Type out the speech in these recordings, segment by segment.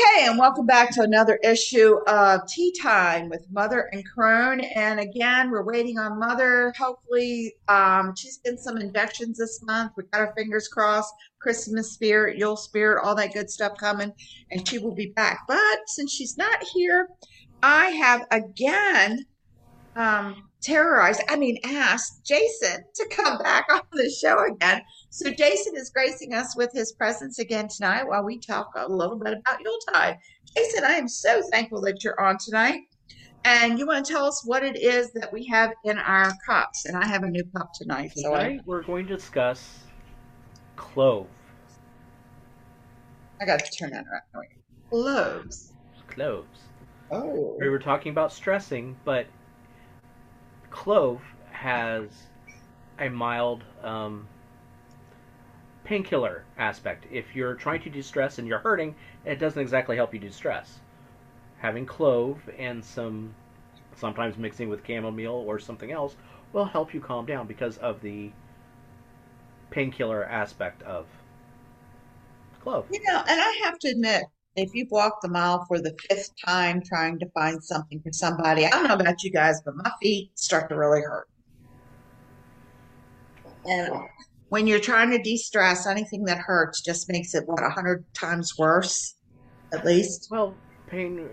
Okay, and welcome back to another issue of Tea Thyme with Mother and Crone. And again, we're waiting on Mother. Hopefully, um, she's been some injections this month. We got our fingers crossed. Christmas spirit, Yule spirit, all that good stuff coming, and she will be back. But since she's not here, I have again um, terrorized, I mean, asked Jason to come back on the show again. So Jason is gracing us with his presence again tonight while we talk a little bit about Yuletide. Jason, I am so thankful that you're on tonight. And you want to tell us what it is that we have in our cups. And I have a new cup tonight. So tonight I, we're going to discuss clove. I got to turn that around. Cloves. Cloves. Oh. We were talking about stressing, but clove has a mild um, painkiller aspect. If you're trying to de-stress and you're hurting, it doesn't exactly help you de-stress. Having clove and some, sometimes mixing with chamomile or something else, will help you calm down because of the painkiller aspect of clove. You know, and I have to admit, if you've walked the mile for the fifth time trying to find something for somebody, I don't know about you guys, but my feet start to really hurt. And when you're trying to de-stress, anything that hurts just makes it what a hundred times worse, at least. Well, pain.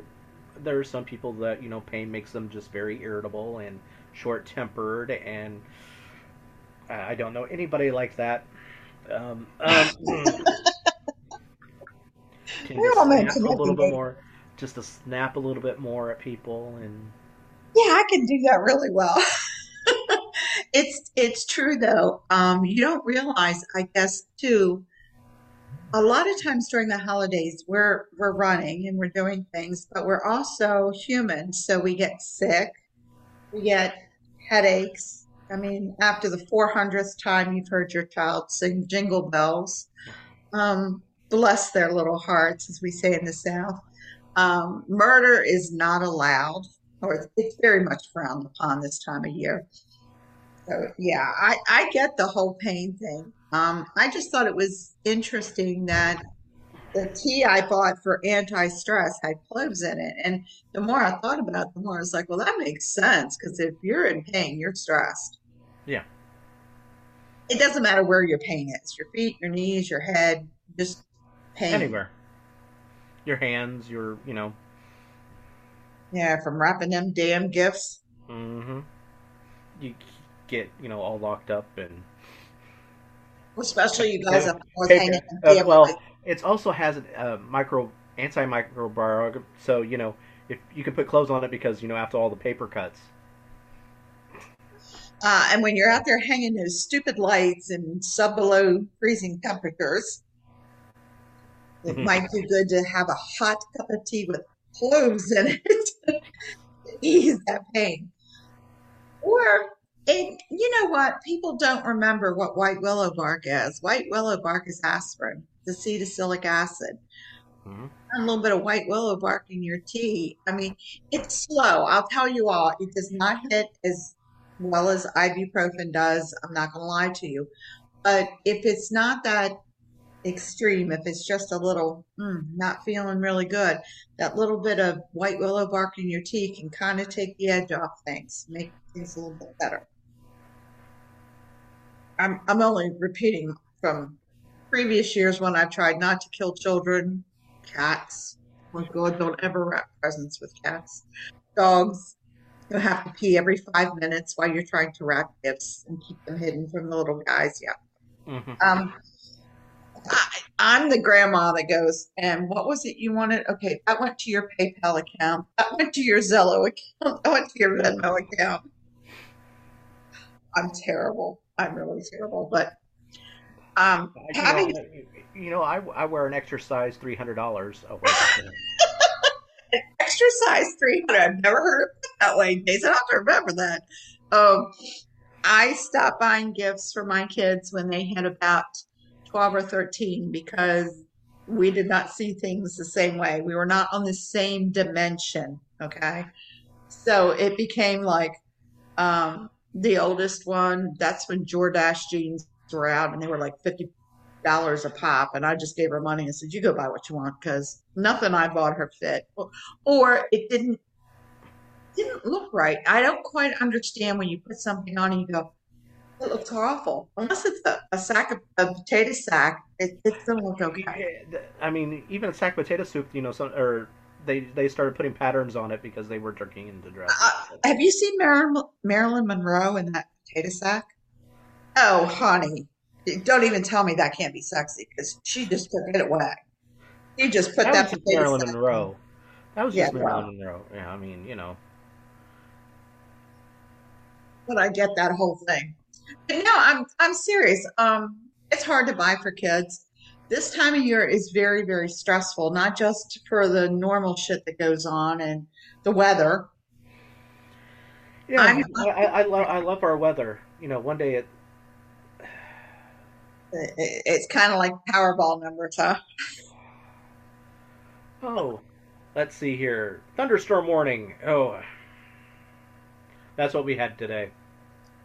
There are some people that you know pain makes them just very irritable and short-tempered, and I don't know anybody like that. Um, um, snap a little bit more, just to snap a little bit more at people, and yeah, I can do that really well. it's it's true though. Um, you don't realize, I guess, too. A lot of times during the holidays, we're we're running and we're doing things, but we're also human, so we get sick, we get headaches. I mean, after the 400th time you've heard your child sing Jingle Bells, um, bless their little hearts, as we say in the South. Um, murder is not allowed, or it's very much frowned upon this time of year. So, yeah, I, I get the whole pain thing. Um, I just thought it was interesting that the tea I bought for anti stress had cloves in it. And the more I thought about it, the more I was like, well, that makes sense because if you're in pain, you're stressed. Yeah. It doesn't matter where your pain is your feet, your knees, your head, just pain. Anywhere. Your hands, your, you know. Yeah, from wrapping them damn gifts. Mm-hmm. You get, you know, all locked up and. Especially you guys have hanging. Uh, well, it also has a uh, micro antimicrobial, so you know if you can put cloves on it because you know after all the paper cuts. Uh, and when you're out there hanging those stupid lights in sub below freezing temperatures, it might be good to have a hot cup of tea with cloves in it to ease that pain. Or, it, you know what? People don't remember what white willow bark is. White willow bark is aspirin, the acetylsalic acid. Mm-hmm. A little bit of white willow bark in your tea. I mean, it's slow. I'll tell you all, it does not hit as well as ibuprofen does. I'm not going to lie to you. But if it's not that extreme, if it's just a little mm, not feeling really good, that little bit of white willow bark in your tea can kind of take the edge off things, make things a little bit better. I'm I'm only repeating from previous years when I've tried not to kill children, cats. Oh God, don't ever wrap presents with cats. Dogs, you have to pee every five minutes while you're trying to wrap gifts and keep them hidden from the little guys. Yeah. Mm-hmm. Um, I, am the grandma that goes, and what was it you wanted? Okay, that went to your PayPal account. That went to your Zelle account. That went to your Venmo account. I'm terrible. I'm really terrible. But um, you having, know, you know, I, I wear an exercise three hundred dollars. exercise three hundred. I've never heard of it that way, Jason. I have to remember that. Um, I stopped buying gifts for my kids when they had about 12 or 13 because we did not see things the same way. We were not on the same dimension. Okay. So it became like um, the oldest one, that's when Jordache jeans were out and they were like $50 a pop, and I just gave her money and said, "You go buy what you want," because nothing I bought her fit, or it didn't didn't look right. I don't quite understand when you put something on and you go, "It looks awful," unless it's a, a sack of a potato sack. It, it still look okay. I mean, even a sack potato soup, you know, some or they they started putting patterns on it because they were turning into dresses. Uh, have you seen Marilyn, Marilyn Monroe in that potato sack? Oh, honey, don't even tell me that can't be sexy because she just took it away. You just put that, that was Marilyn Monroe. That was just yeah, Marilyn Monroe. Yeah, I mean, you know. but I get that whole thing. But no, I'm I'm serious. Um, it's hard to buy for kids. This time of year is very very stressful, not just for the normal shit that goes on and the weather. Yeah, I'm I, I, I love I love our weather. You know, one day it it- it's kind of like Powerball numbers, huh? Oh, let's see here. Thunderstorm warning. Oh, that's what we had today.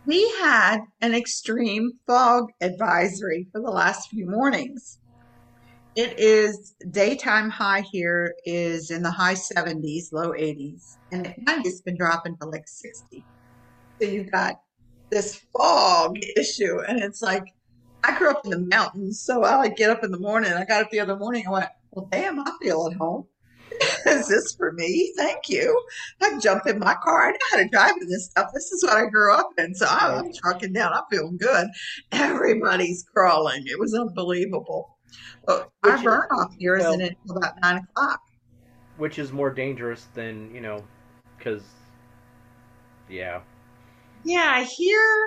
We had an extreme fog advisory for the last few mornings. It is daytime high here is in the high 70s, low 80s, and at night it's been dropping to like 60. So you've got this fog issue, and it's like I grew up in the mountains, so I like get up in the morning. I got up the other morning and went, Well, damn, I feel at home. Is this for me? Thank you. I jump in my car. I know how to drive in this stuff. This is what I grew up in. So I- I'm trucking down. I'm feeling good. Everybody's crawling. It was unbelievable. But our burn off here well, isn't until about nine o'clock. which is more dangerous than you know, because yeah, Yeah, here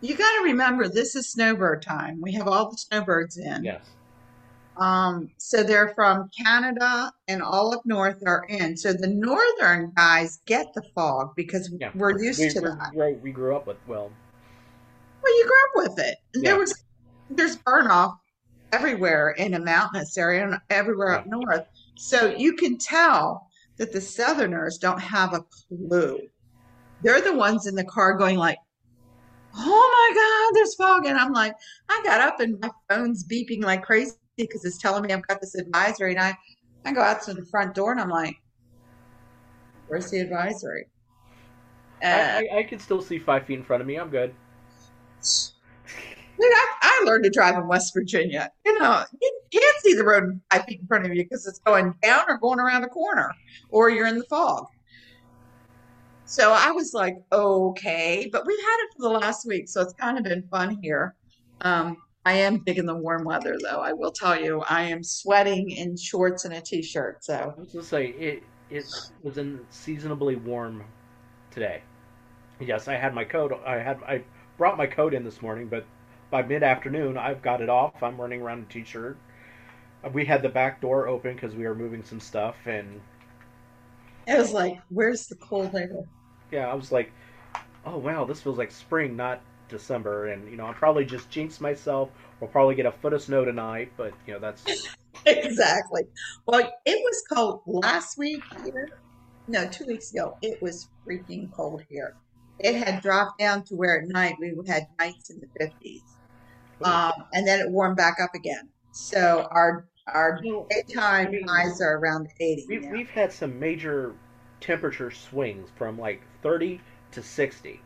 you got to remember this is snowbird time. We have all the snowbirds in. yes, Um, so they're from Canada and all up north are in. So the northern guys get the fog because yeah. we're used we, to we, that. we we grew up with well, Well, you grew up with it. Yeah. There was there's burn off everywhere in a mountainous area and everywhere up north. So you can tell that the southerners don't have a clue. They're the ones in the car going like, "Oh my God, there's fog!" And I'm like, I got up and my phone's beeping like crazy because it's telling me I've got this advisory, and I I go out to the front door and I'm like, "Where's the advisory?" I, Uh, I I can still see five feet in front of me. I'm good. Dude, I, I learned to drive in West Virginia. You know, you can't see the road five feet in front of you because it's going down or going around a corner, or you're in the fog. So I was like, okay, but we've had it for the last week, so it's kind of been fun here. Um, I am big in the warm weather, though. I will tell you, I am sweating in shorts and a t-shirt. So I was gonna say it it was unseasonably warm today. Yes, I had my coat. I had I brought my coat in this morning, but by mid afternoon I've got it off. I'm running around in a t-shirt. We had the back door open because we were moving some stuff, and it was like, where's the cold air? yeah, I was like, oh wow, this feels like spring, not December. And you know, I'll probably just jinx myself. We'll probably get a foot of snow tonight, but you know that's Exactly. Well, it was cold last week here. No, two weeks ago. It was freaking cold here. It had dropped down to where at night we had nights in the 50s. Um, and then it warmed back up again. So our our daytime highs are around 80 We've, now. we've had some major temperature swings from like 30 to 60.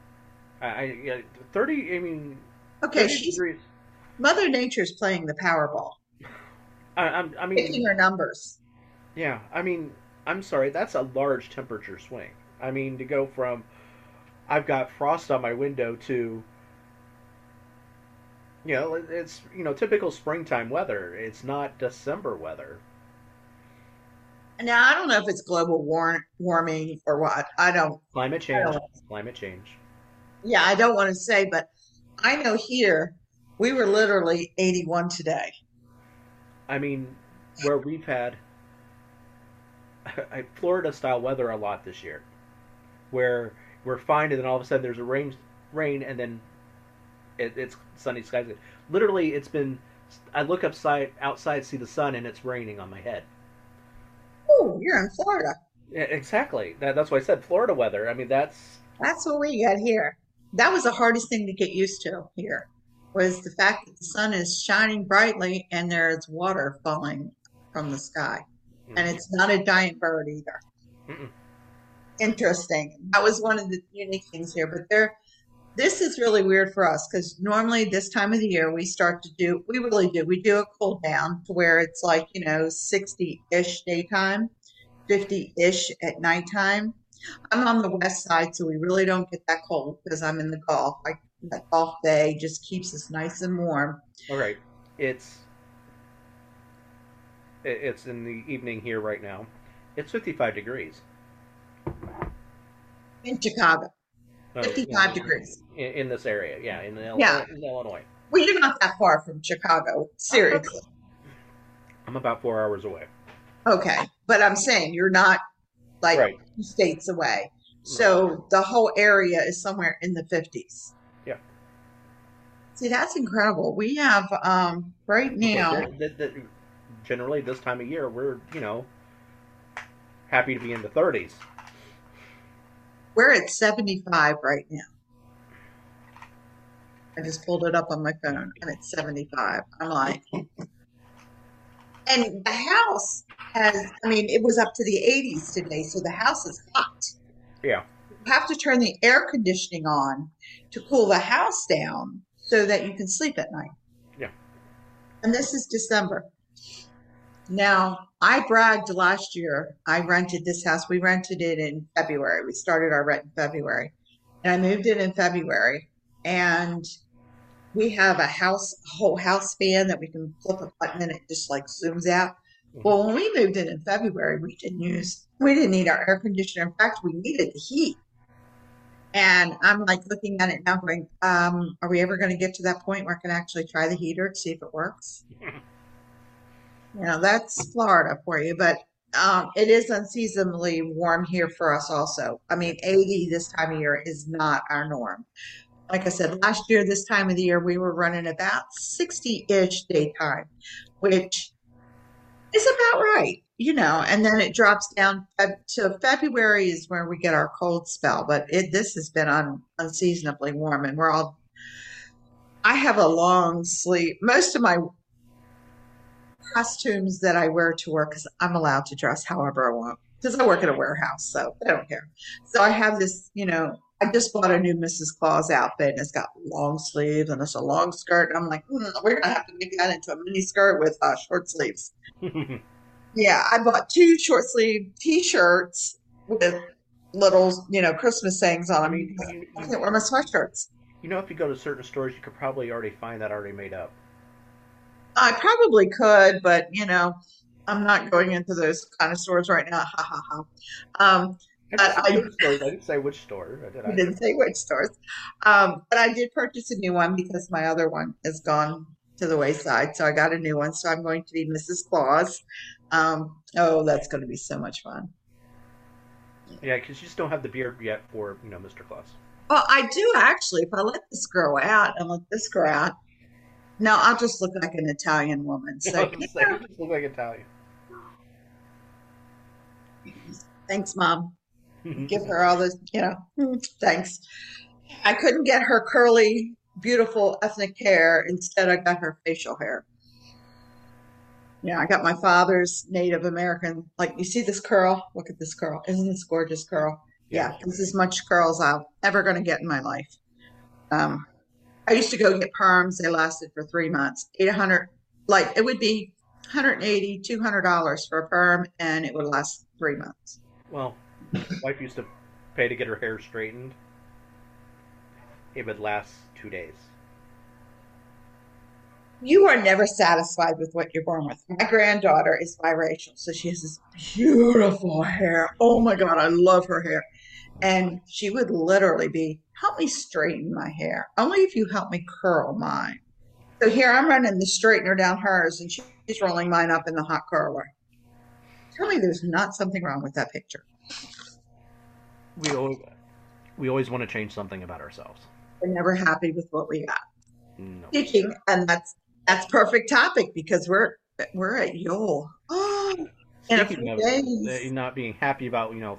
I, I yeah, 30. I mean, Okay, she's degrees. Mother Nature's playing the Powerball, I, I'm, I picking mean, her numbers. yeah. I mean, I'm sorry. That's a large temperature swing. I mean, to go from I've got frost on my window to you know, it's you know typical springtime weather. It's not December weather. Now I don't know if it's global war- warming or what. I don't. Climate I change. don't. Climate change. Yeah, I don't want to say, but I know here we were literally 81 today. I mean, where we've had Florida style weather a lot this year, where we're fine and then all of a sudden there's a rain, rain and then it, it's sunny skies. Literally, it's been. I look upside outside, see the sun, and it's raining on my head. Oh, you're in Florida. Yeah, exactly. That, that's why I said Florida weather. I mean, that's That's what we got here. That was the hardest thing to get used to here. was the fact that the sun is shining brightly and there's water falling from the sky. And it's not a giant bird either. Mm-mm. Interesting. That was one of the unique things here. But there, this is really weird for us because normally this time of the year we start to do, we really do, we do a cool down to where it's like, you know, 60 ish daytime, 50 ish at nighttime. I'm on the west side, so we really don't get that cold because I'm in the Gulf. I, that Gulf Bay just keeps us nice and warm. All right, it's it's in the evening here right now. It's 55 degrees. In Chicago, No, 55 in- degrees. in, in this area. Yeah, in, Il- Yeah. in Illinois. Well, you're not that far from Chicago, seriously. I'm about four hours away. Okay, but I'm saying you're not like Right. two states away. So the whole area is somewhere in the 50s. Yeah. See, that's incredible. We have um right now. Generally, this time of year, we're you know happy to be in the 30s. We're at 75 right now. I just pulled it up on my phone and it's 75. I'm like, and the house has, I mean, it was up to the 80s today, so the house is hot. Yeah. You have to turn the air conditioning on to cool the house down so that you can sleep at night. Yeah. And this is December. Now, I bragged last year. I rented this house. We rented it in February. We started our rent in February. And I moved in in February. And we have a house, a whole house fan that we can flip a button and it just like zooms out. Well, when we moved in in February, we didn't use, we didn't need our air conditioner. In fact, we needed the heat. And I'm like looking at it now going, um, are we ever going to get to that point where I can actually try the heater to see if it works? You know, that's Florida for you, but um, it is unseasonably warm here for us also. I mean, 80 this time of year is not our norm. Like I said, last year, this time of the year, we were running about 60 ish daytime, which is about right, you know, and then it drops down uh, to February is where we get our cold spell, but it, this has been un, unseasonably warm and we're all, I have a long sleeve. Most of my costumes that I wear to work because I'm allowed to dress however I want because I work at a warehouse, so I don't care. So I have this, you know, I just bought a new Mrs. Claus outfit and it's got long sleeves and it's a long skirt. And I'm like, hmm, we're gonna have to make that into a mini skirt with uh, short sleeves. Yeah, I bought two short sleeve T-shirts with little, you know, Christmas sayings on them. you, you- I can't wear my sweatshirts. you know, if you go to certain stores, you could probably already find that already made up. I probably could, but you know, I'm not going into those kind of stores right now. Ha ha ha. Um, But I- which stores. I didn't say which store. Did I didn't say which stores. Um, but I did purchase a new one because my other one is gone to the wayside. So I got a new one. So I'm going to be Mrs. Claus. Um, oh, that's going to be so much fun. Yeah, because you just don't have the beard yet for you know Mr. Claus. Well, I do actually. If I let this grow out and let this grow out, no, I'll just look like an Italian woman. So was gonna you just look like Italian. thanks, mom. Give her all this, you know, "Hmm, thanks. I couldn't get her curly, beautiful ethnic hair. Instead, I got her facial hair. Yeah, I got my father's Native American. Like, you see this curl? Look at this curl. Isn't this gorgeous curl? Yeah, this is as much curl as I'm ever going to get in my life. Um, I used to go get perms. They lasted for three months. 800, like, it would be 180 $200 for a perm, and it would last three months. Well, wife used to pay to get her hair straightened. It would last two days. You are never satisfied with what you're born with. My granddaughter is biracial, so she has this beautiful hair. Oh my God, I love her hair. And she would literally be, help me straighten my hair. Only if you help me curl mine. So here I'm running the straightener down hers, and she's rolling mine up in the hot curler. Tell me there's not something wrong with that picture. We always, we always want to change something about ourselves. We're never happy with what we got. No. Speaking, and that's that's perfect topic because we're we're at Yule. Oh, Speaking of days. uh, not being happy about, you know,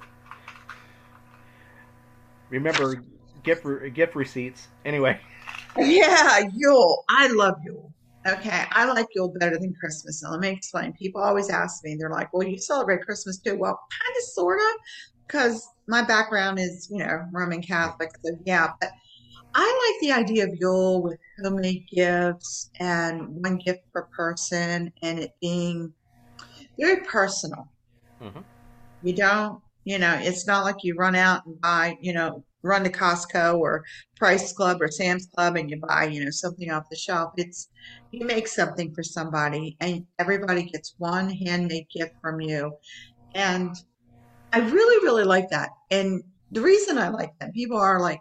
remember gift gift receipts. Anyway, Yeah, Yule. I love Yule. Okay, I like Yule better than Christmas. And let me explain. People always ask me, they're like, well, you celebrate Christmas too. Well, kind of, sort of, because my background is, you know, Roman Catholic. So, yeah, but I like the idea of Yule with homemade gifts and one gift per person and it being very personal. hmm You don't, you know, it's not like you run out and buy, you know, run to Costco or Price Club or Sam's Club and you buy, you know, something off the shelf. It's you make something for somebody and everybody gets one handmade gift from you. And I really, really like that. And the reason I like that, people are like,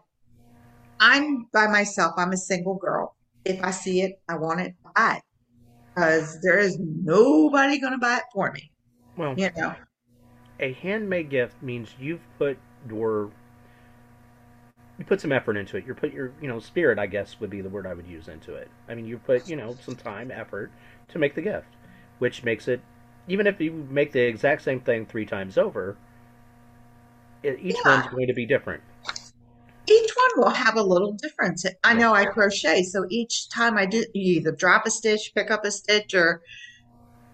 I'm by myself, I'm a single girl. If I see it, I want it, buy it. Because there is nobody gonna buy it for me. Well, You know. a handmade gift means you've put your you put some effort into it. You put your you know spirit, I guess, would be the word I would use into it. I mean, you put you know some time, effort to make the gift, which makes it even if you make the exact same thing three times over, it, each Yeah. one's going to be different. Each one will have a little difference. I know I crochet, so each time I do, you either drop a stitch, pick up a stitch, or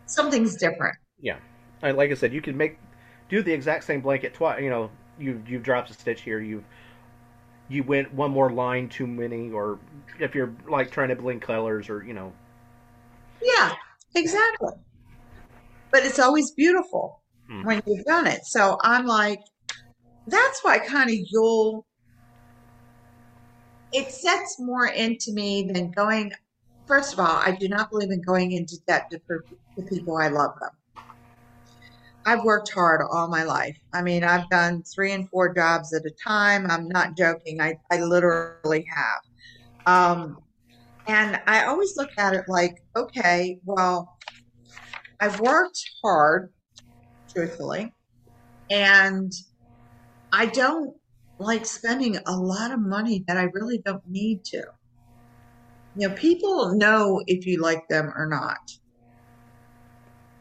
something's different. Yeah, I, like I said, you can make do the exact same blanket twice. You know, you you've dropped a stitch here. You you went one more line too many, or if you're like trying to blend colors, or you know, Yeah, exactly. But it's always beautiful hmm. when you've done it. So I'm like, that's why kind of you'll, it sets more into me than going. First of all, I do not believe in going into debt to, the people I love them. I've worked hard all my life. I mean, I've done three and four jobs at a time. I'm not joking. I, I literally have. Um, and I always look at it like, okay, well, I've worked hard, truthfully, and I don't like spending a lot of money that I really don't need to. You know, people know if you like them or not.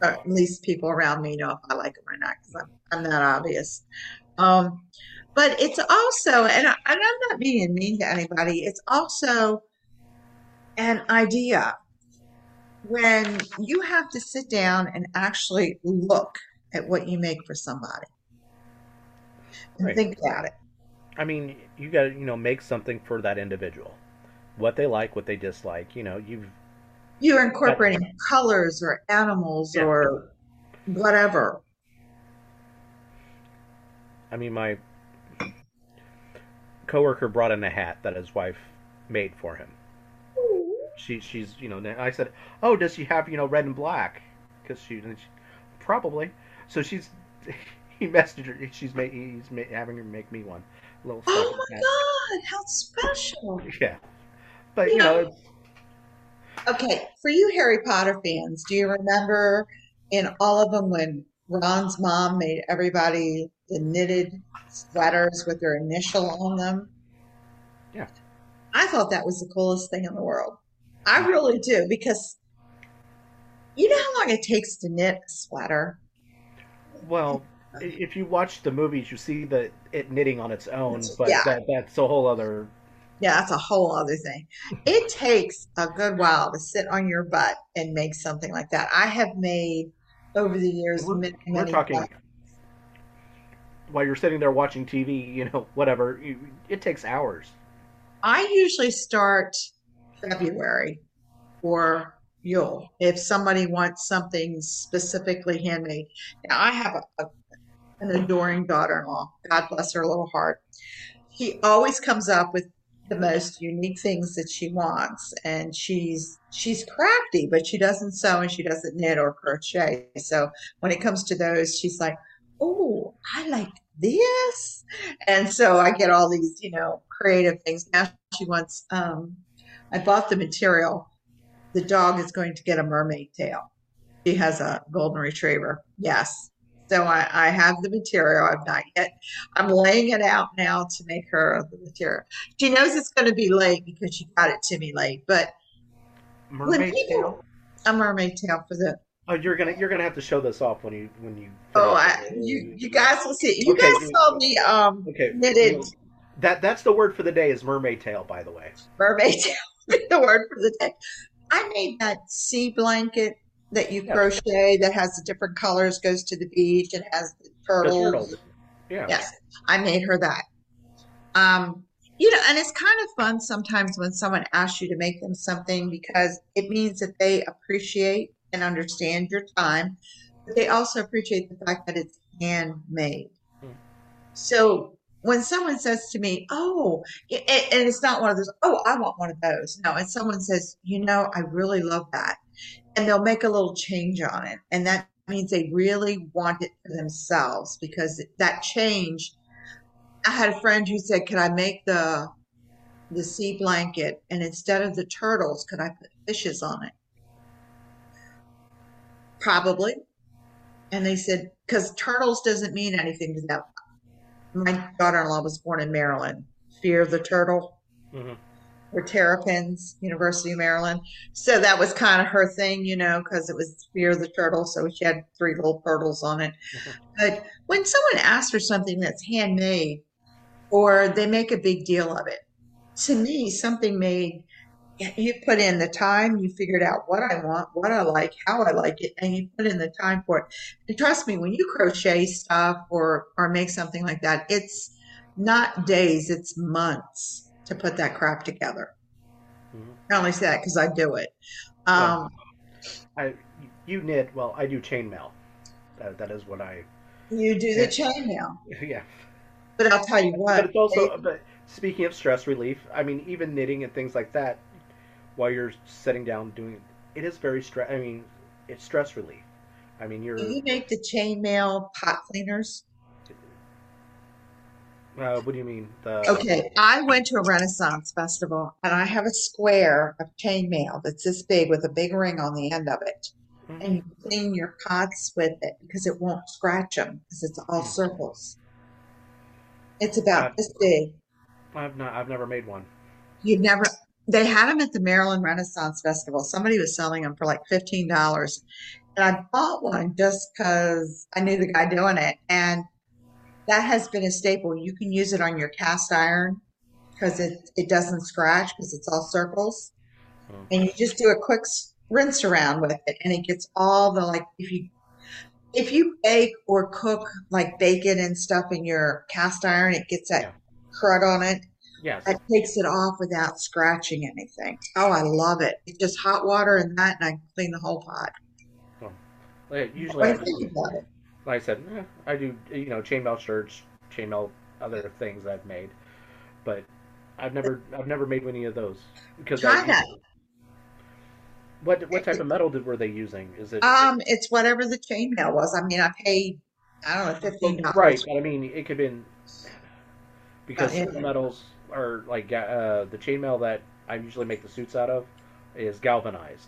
Or at least people around me know if I like them or not because I'm, I'm that obvious. Um, but it's also, and, I, and I'm not being mean to anybody, it's also an idea when you have to sit down and actually look at what you make for somebody and right. think about it. I mean, you got to you know make something for that individual, what they like, what they dislike. You know, you've You're incorporating colors or animals yeah. or whatever. I mean, my coworker brought in a hat that his wife made for him. She she's you know I said, oh, does she have you know red and black? Because she, she probably. So she's he messaged her. She's made he's ma having her make me one little Oh my hat. God, how special. Yeah, but You you know know, it's okay, for you Harry Potter fans, do you remember in all of them when Ron's mom made everybody the knitted sweaters with their initial on them? yeah. I thought that was the coolest thing in the world. I really do because you know how long it takes to knit a sweater? Well, if you watch the movies, you see the it knitting on its own, but Yeah, that that's a whole other. Yeah, that's a whole other thing. It takes a good while to sit on your butt and make something like that. I have made over the years We're many, we're many talking butt. while you're sitting there watching TV, you know, whatever. You, it takes hours. I usually start February or Yule if somebody wants something specifically handmade. Now, I have a, a, an adoring daughter-in-law. God bless her little heart. He always comes up with the most unique things that she wants, and she's she's crafty, but she doesn't sew and she doesn't knit or crochet. So when it comes to those, she's like, "Oh, I like this," and so I get all these, you know, creative things. Now she wants. Um, I bought the material. The dog is going to get a mermaid tail. She has a golden retriever. Yes. So I, I have the material. I've not yet. I'm laying it out now to make her the material. She knows it's going to be late because she got it to me late. But Mermaid people, tail. a mermaid tail for the. Oh, you're gonna you're gonna have to show this off when you when you Oh. I, you you guys will see. You Okay, guys you- saw me um okay. knitted That that's the word for the day is mermaid tail, by the way. Mermaid tail, the word for the day. I made that sea blanket that you Yeah. crochet that has the different colors, goes to the beach, and has the The turtles. Yeah. Yes, I made her that. Um, you know, and it's kind of fun sometimes when someone asks you to make them something because it means that they appreciate and understand your time, but they also appreciate the fact that it's handmade. Hmm. So when someone says to me, "Oh," and it's not one of those, "Oh, I want one of those," no, and someone says, "You know, I really love that," and they'll make a little change on it, and that means they really want it for themselves because that change. I had a friend who said, "Could I make the the sea blanket and instead of the turtles, could I put fishes on it?" Probably. And they said, because turtles doesn't mean anything to them. My daughter-in-law was born in Maryland. Fear of the turtle hmm or Terrapins, University of Maryland. So that was kind of her thing, you know, because it was Fear of the Turtle. So she had three little turtles on it. But when someone asks for something that's handmade or they make a big deal of it, to me, something made, you put in the time, you figured out what I want, what I like, how I like it, and you put in the time for it. And trust me, when you crochet stuff or or make something like that, it's not days, it's months to put that crap together. hmm I only say that because I do it. Um, I you knit well. I do chainmail. That that is what I. you do the chainmail, Yeah. but I'll tell you what. But it's also. But speaking of stress relief, I mean, even knitting and things like that, while you're sitting down doing, it is very stress. I mean, it's stress relief. I mean, you're. do you make the chainmail pot cleaners? Uh, what do you mean? The Okay, I went to a Renaissance festival and I have a square of chainmail that's this big with a big ring on the end of it. Mhm. And you clean your pots with it because it won't scratch them because it's all circles. It's about Uh, this big. I've not. I've never made one. You've never, they had them at the Maryland Renaissance Festival. Somebody was selling them for like $15. And I bought one just because I knew the guy doing it. And that has been a staple. You can use it on your cast iron because it, it doesn't scratch because it's all circles. Hmm. And you just do a quick rinse around with it and it gets all the like, if you, if you bake or cook like bacon and stuff in your cast iron, it gets that Yeah. crud on it Yes. that takes it off without scratching anything. Oh, I love it. It's just hot water and that, and I clean the whole pot. Like, usually, What I do you do, think about it? like I said, eh, I do. You know, chainmail shirts, chainmail other things I've made, but I've never. I've never made any of those because Try I, that. What what type of metal did, were they using? Is it Um, it's whatever the chainmail was. I mean, I paid, I don't know, fifteen dollars. right? But I mean, it could have been because Oh, yeah. metals are like uh, the chainmail that I usually make the suits out of is galvanized.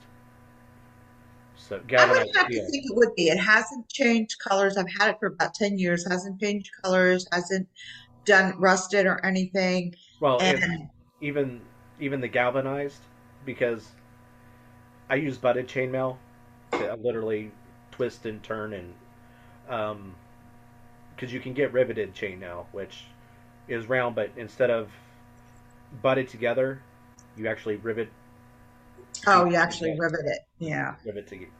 So I would galvanized have to steel. think it would be. It hasn't changed colors. I've had it for about ten years. Hasn't changed colors. Hasn't done rusted or anything. Well, And even even the galvanized because I use butted chainmail to literally twist and turn and um because you can get riveted chainmail which is round but instead of butted together you actually rivet oh, you actually rivet it. Yeah. rivet together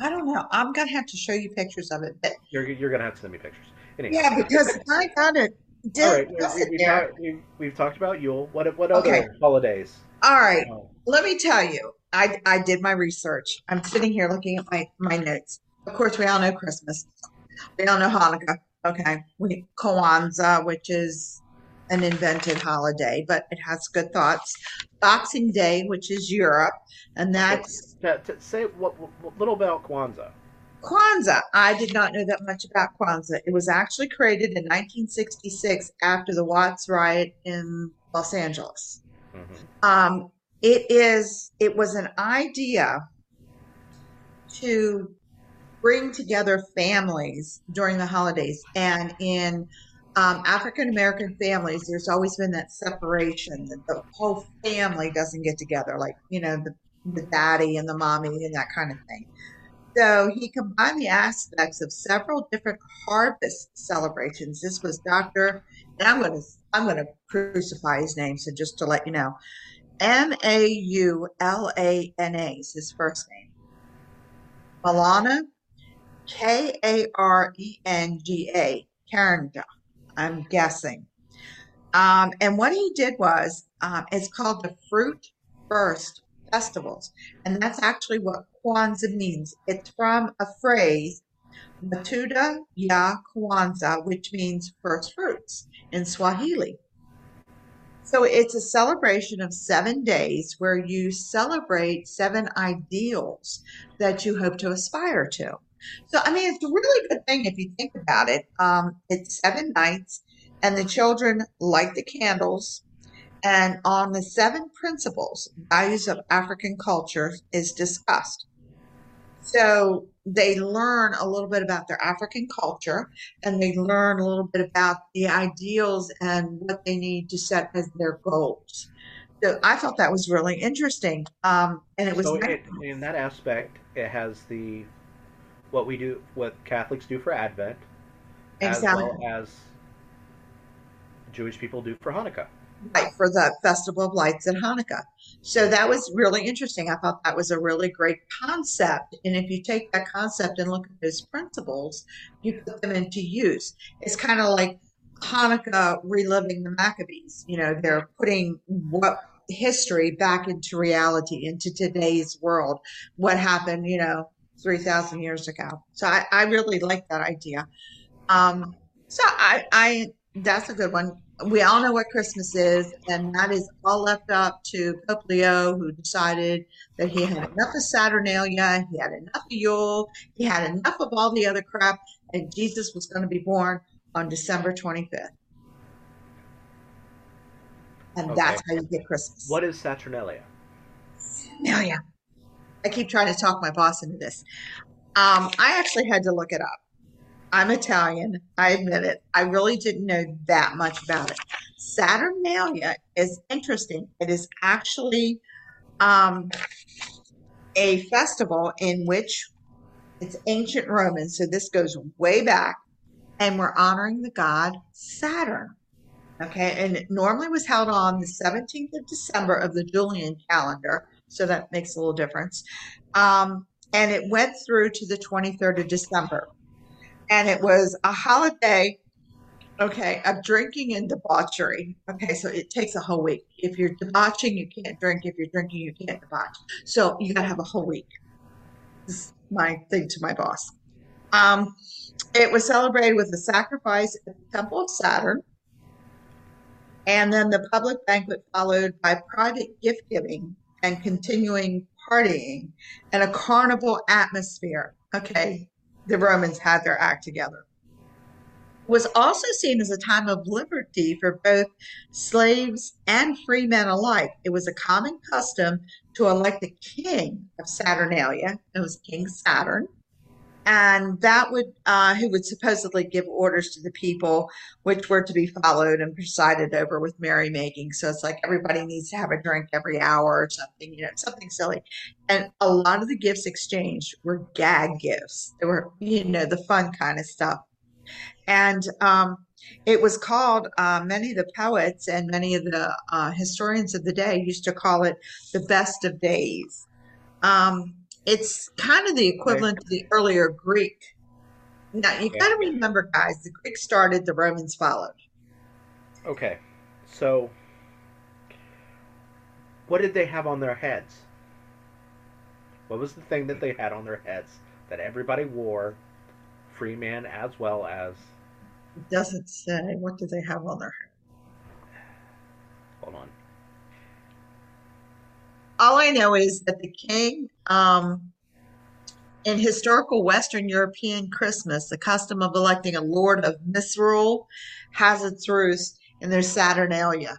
I don't know. I'm gonna have to show you pictures of it. But you're, you're gonna have to send me pictures anyway yeah, because I got it. Did, all right we, it we, there. talked, we, we've talked about Yule what what other Okay. holidays All right. Oh, Let me tell you, I, I did my research. I'm sitting here looking at my, my notes. Of course, we all know Christmas. We all know Hanukkah. Okay. We Kwanzaa, which is an invented holiday, but it has good thoughts. Boxing Day, which is Europe, and that's to, to say what, what little about Kwanzaa Kwanzaa. I did not know that much about Kwanzaa. It was actually created in 1966 after the Watts riot in Los Angeles. Mhm. Um, it is. It was an idea to bring together families during the holidays, and in um, African American families, there's always been that separation that the whole family doesn't get together, like you know the the daddy and the mommy and that kind of thing. So he combined the aspects of several different harvest celebrations. This was Dr. and I'm gonna I'm gonna crucify his name. So just to let you know, M A U L A N A is his first name. Malana, K A R E N G A, Karenga, I'm guessing. Um, and what he did was, um, it's called the Fruit First Festivals. And that's actually what Kwanzaa means. It's from a phrase, Matunda ya Kwanzaa, which means first fruits in Swahili. So it's a celebration of seven days where you celebrate seven ideals that you hope to aspire to. So, I mean, it's a really good thing if you think about it. Um, it's seven nights, and the children light the candles. And on the seven principles, values of African culture is discussed. So they learn a little bit about their African culture and they learn a little bit about the ideals and what they need to set as their goals. So I thought that was really interesting. Um, and it was So nice- it, in that aspect, it has the what we do, what Catholics do for Advent, exactly as well as Jewish people do for Hanukkah. right for the Festival of Lights at Hanukkah. So that was really interesting. I thought that was a really great concept. And if you take that concept and look at those principles, you put them into use. It's kind of like Hanukkah reliving the Maccabees. You know, they're putting what history back into reality, into today's world. What happened, you know, 3,000 years ago. So I, I really like that idea. Um, so I, I, that's a good one. We all know what Christmas is, and that is all left up to Pope Leo, who decided that he had enough of Saturnalia, he had enough of Yule, he had enough of all the other crap, and Jesus was going to be born on December 25th. And Okay. that's how you get Christmas. What is Saturnalia? Saturnalia. I keep trying to talk my boss into this. Um, I actually had to look it up. I'm Italian. I admit it. I really didn't know that much about it. Saturnalia is interesting. It is actually um, a festival in which it's ancient Roman. So this goes way back, and we're honoring the god Saturn. Okay, and it normally was held on the 17th of December of the Julian calendar, so that makes a little difference. Um, and it went through to the 23rd of December, and it was a holiday, okay, of drinking and debauchery. Okay, so it takes a whole week. If you're debauching, you can't drink. If you're drinking, you can't debauch. So you got to have a whole week. This is my thing to my boss. Um, it was celebrated with a sacrifice at the Temple of Saturn. And then the public banquet followed by private gift giving and continuing partying and a carnival atmosphere. Okay, the Romans had their act together. Was also seen as a time of liberty for both slaves and free men alike. It was a common custom to elect a king of Saturnalia. It was King Saturn and that would uh, who would supposedly give orders to the people which were to be followed and presided over with merrymaking. So it's like everybody needs to have a drink every hour or something you know something silly. And a lot of the gifts exchanged were gag gifts. They were you know the fun kind of stuff. And um, it was called uh, many of the poets and many of the uh, historians of the day used to call it the best of days. Um, it's kind of the equivalent to the earlier Greek. Now you got to remember, guys, the Greeks started, the Romans followed. Okay, so what did they have on their heads? What was the thing that they had on their heads that everybody wore, free man as well as? It doesn't say what do they have on their head. Hold on. All I know is that the king, um, in historical Western European Christmas, the custom of electing a lord of misrule has its roots in their Saturnalia.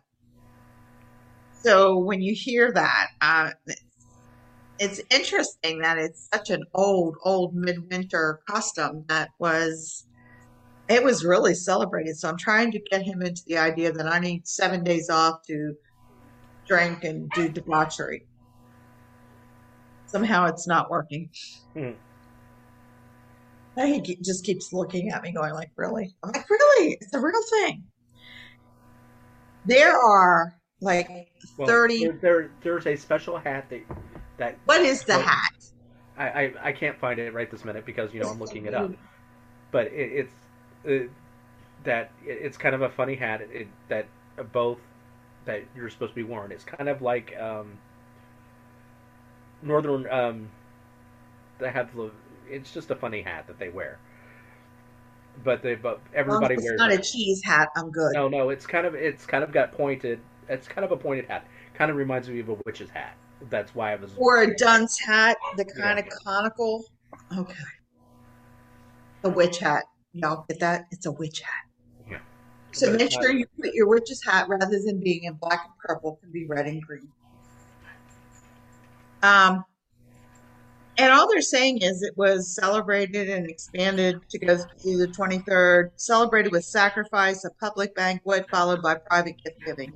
So when you hear that, uh, it's interesting that it's such an old, old midwinter custom that was, it was really celebrated. So I'm trying to get him into the idea that I need seven days off to drink and do debauchery. Somehow it's not working. Hmm. And He just keeps looking at me, going like, "Really?" I'm like, "Really? It's a real thing." There are like Well, 30. There, there, there's a special hat that that What is the hat? I, I I can't find it right this minute because you know I'm looking it up. But it, it's uh that it, it's kind of a funny hat it, that both that you're supposed to be wearing. It's kind of like um, northern. Um, they have the. It's just a funny hat that they wear. But they but As long as everybody it's wears not a cheese hat, I'm good. No, no, it's kind of it's kind of got pointed. It's kind of a pointed hat. Kind of reminds me of a witch's hat. That's why I was. Or a dunce hat, the kind Yeah. of conical. Okay. A witch hat. Y'all get that? It's a witch hat. Yeah. So But make sure not- you put your witch's hat rather than being in black and purple, can be red and green. Um, and all they're saying is it was celebrated and expanded to go through the 23rd, celebrated with sacrifice, a public banquet, followed by private gift giving.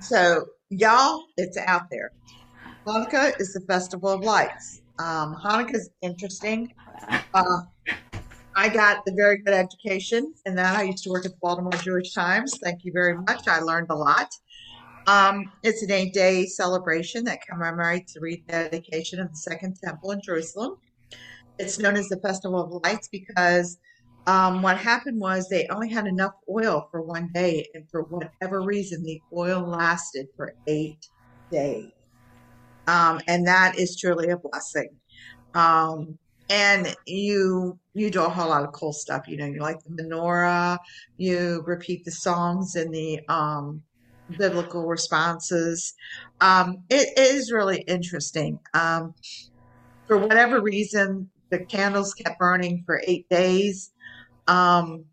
So, y'all, it's out there. Hanukkah is the festival of lights. Um, Hanukkah is interesting. Uh, I got a very good education in that. I used to work at the Baltimore Jewish Times. Thank you very much. I learned a lot. Um, it's an eight day celebration that commemorates the rededication of the Second Temple in Jerusalem. It's known as the Festival of Lights because um, what happened was they only had enough oil for one day, and for whatever reason, the oil lasted for eight days. Um, and that is truly a blessing. Um, and you you do a whole lot of cool stuff. You know, you like the menorah, you repeat the songs and the um, biblical responses. Um, it is really interesting. Um, for whatever reason, the candles kept burning for eight days. Um,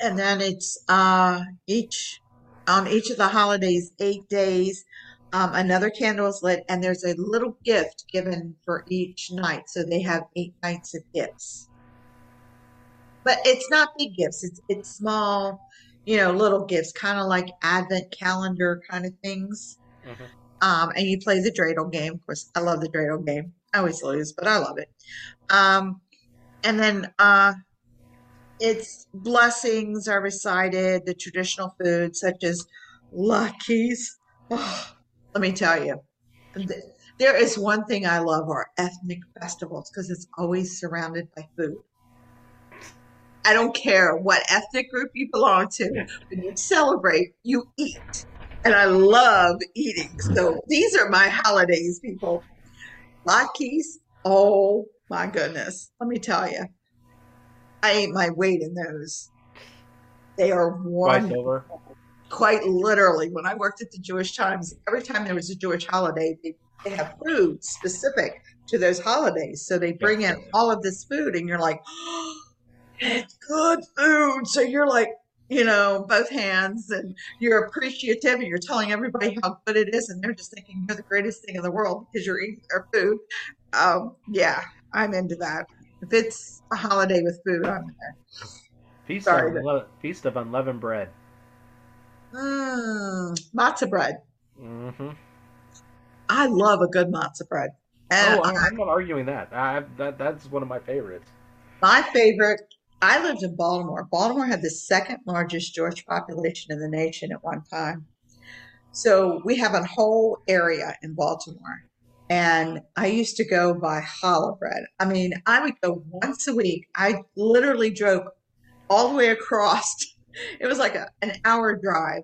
and then it's uh, each on each of the holidays, eight days. Um, another candle is lit, and there's a little gift given for each night. So they have eight nights of gifts. But it's not big gifts; it's it's small, you know, little gifts, kind of like advent calendar kind of things. Mhm. Um, and you play the dreidel game. Of course, I love the dreidel game. I always lose, but I love it. Um, and then uh, its blessings are recited, the traditional foods such as latkes. Oh, let me tell you, th- there is one thing I love are ethnic festivals because it's always surrounded by food. I don't care what ethnic group you belong to. When you celebrate, you eat. And I love eating. Mm-hmm. So these are my holidays, people. Latkes, oh my goodness. Let me tell you, I ate my weight in those. They are wonderful quite literally when i worked at the jewish times every time there was a jewish holiday they, they have food specific to those holidays so they bring in all of this food and you're like oh, it's good food so you're like you know both hands and you're appreciative and you're telling everybody how good it is and they're just thinking you're the greatest thing in the world because you're eating their food um, yeah i'm into that if it's a holiday with food i'm there Feast Sorry, of unle- feast of unleavened bread. mm, matzah bread Mm-hmm. I love a good matzah bread. And oh, I'm, I'm not arguing that. I, that that's one of my favorites. my favorite, I lived in Baltimore. Baltimore had the second largest Jewish population in the nation at one time. So we have a whole area in Baltimore. And I used to go buy challah bread. I mean, I would go once a week. I literally drove all the way across. It was like a, an hour drive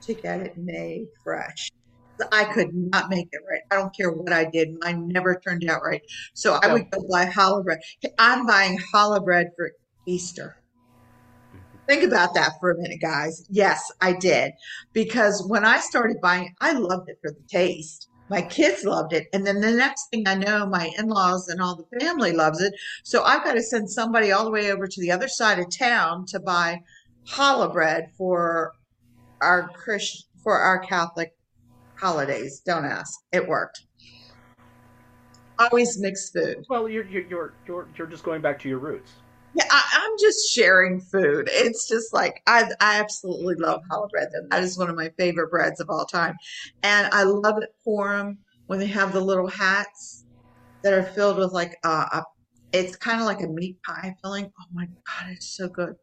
to get it made fresh. I could not make it right. I don't care what I did. Mine never turned out right. So I would go buy challah bread. I'm buying challah bread for Easter. Think about that for a minute, guys. Yes, I did. Because when I started buying, I loved it for the taste. My kids loved it. And then the next thing I know, my in laws and all the family loves it. So I've got to send somebody all the way over to the other side of town to buy challah bread for our Christian, for our Catholic holidays. Don't ask. It worked. Always mixed food. Well, you're you're you're you're, you're just going back to your roots. Yeah, I, I'm just sharing food. It's just like I, I absolutely love challah bread. That is one of my favorite breads of all time, and I love it for them when they have the little hats that are filled with like uh, a, it's kind of like a meat pie filling. Oh my god, it's so good.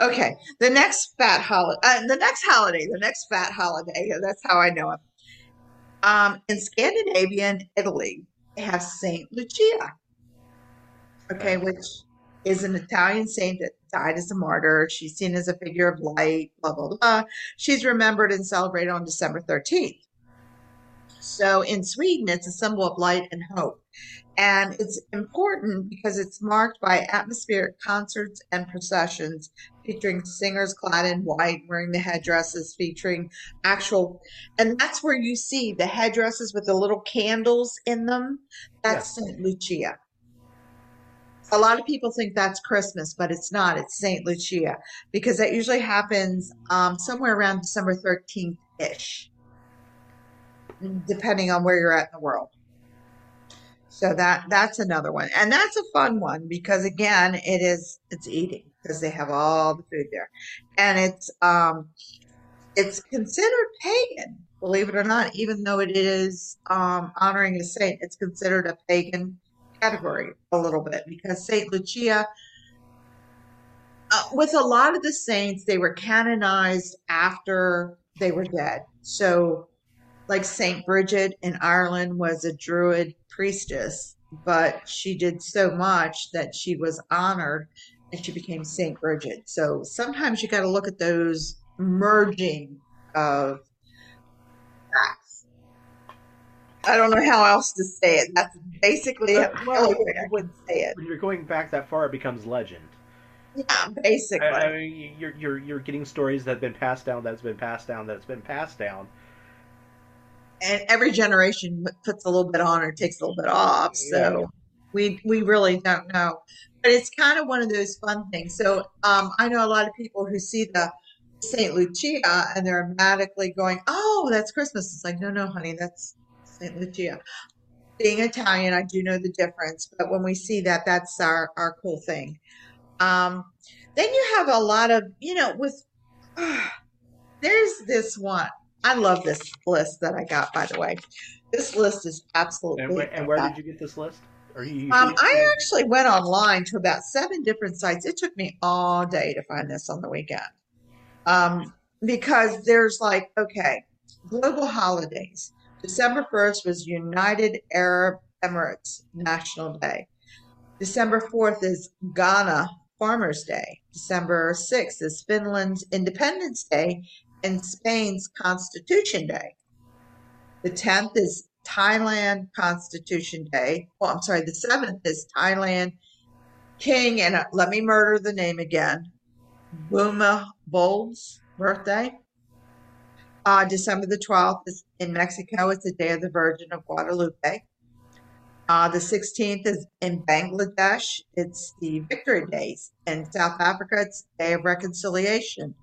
Okay, the next fat holiday, uh, the next holiday, the next fat holiday. That's how I know it. Um, in Scandinavian Italy, they have Saint Lucia. Okay. which is an Italian saint that died as a martyr. She's seen as a figure of light. Blah blah blah. She's remembered and celebrated on December thirteenth. So in Sweden, it's a symbol of light and hope. And it's important because it's marked by atmospheric concerts and processions featuring singers clad in white, wearing the headdresses, featuring actual, and that's where you see the headdresses with the little candles in them. That's St. Lucia. A lot of people think that's Christmas, but it's not. It's St. Lucia because that usually happens um, somewhere around December 13th ish, depending on where you're at in the world. So that that's another one. And that's a fun one because again, it is it's eating because they have all the food there. And it's um it's considered pagan, believe it or not, even though it is um honoring a saint, it's considered a pagan category a little bit because Saint Lucia uh, with a lot of the saints, they were canonized after they were dead. So like Saint Bridget in Ireland was a Druid priestess, but she did so much that she was honored and she became Saint Bridget. So sometimes you got to look at those merging of I don't know how else to say it. That's basically Uh, well, only I when, can say it. when you're going back that far, it becomes legend. Yeah, basically. I mean, you're you're you're getting stories that have been passed down, that's been passed down, that's been passed down. And every generation puts a little bit on or takes a little bit off. Yeah. So we we really don't know. But it's kind of one of those fun things. So um, I know a lot of people who see the Saint Lucia and they're automatically going, "Oh, that's Christmas." It's like, no, no, honey, that's Saint Lucia. Being Italian, I do know the difference, but when we see that, that's our our cool thing. Um, then you have a lot of, you know, with there's this one. I love this list that I got, by the way. This list is And, absolutely wh- and where did you get this list? You, um, I actually went online to about seven different sites. It took me all day to find this on the weekend. Um, because there's like, okay, global holidays. December 1st was United Arab Emirates National Day. December 4th is Ghana Farmers Day. December 6th is Finland's Independence Day and Spain's Constitution Day. The 10th is Thailand Constitution Day. Oh, I'm sorry. The 7th is Thailand King, and uh, let me murder the name again, Buma Bold's birthday. Uh, December the 12th is in Mexico. It's the Day of the Virgin of Guadalupe. Uh, the 16th is in Bangladesh. It's the Victory Days. In South Africa, it's Day of Reconciliation.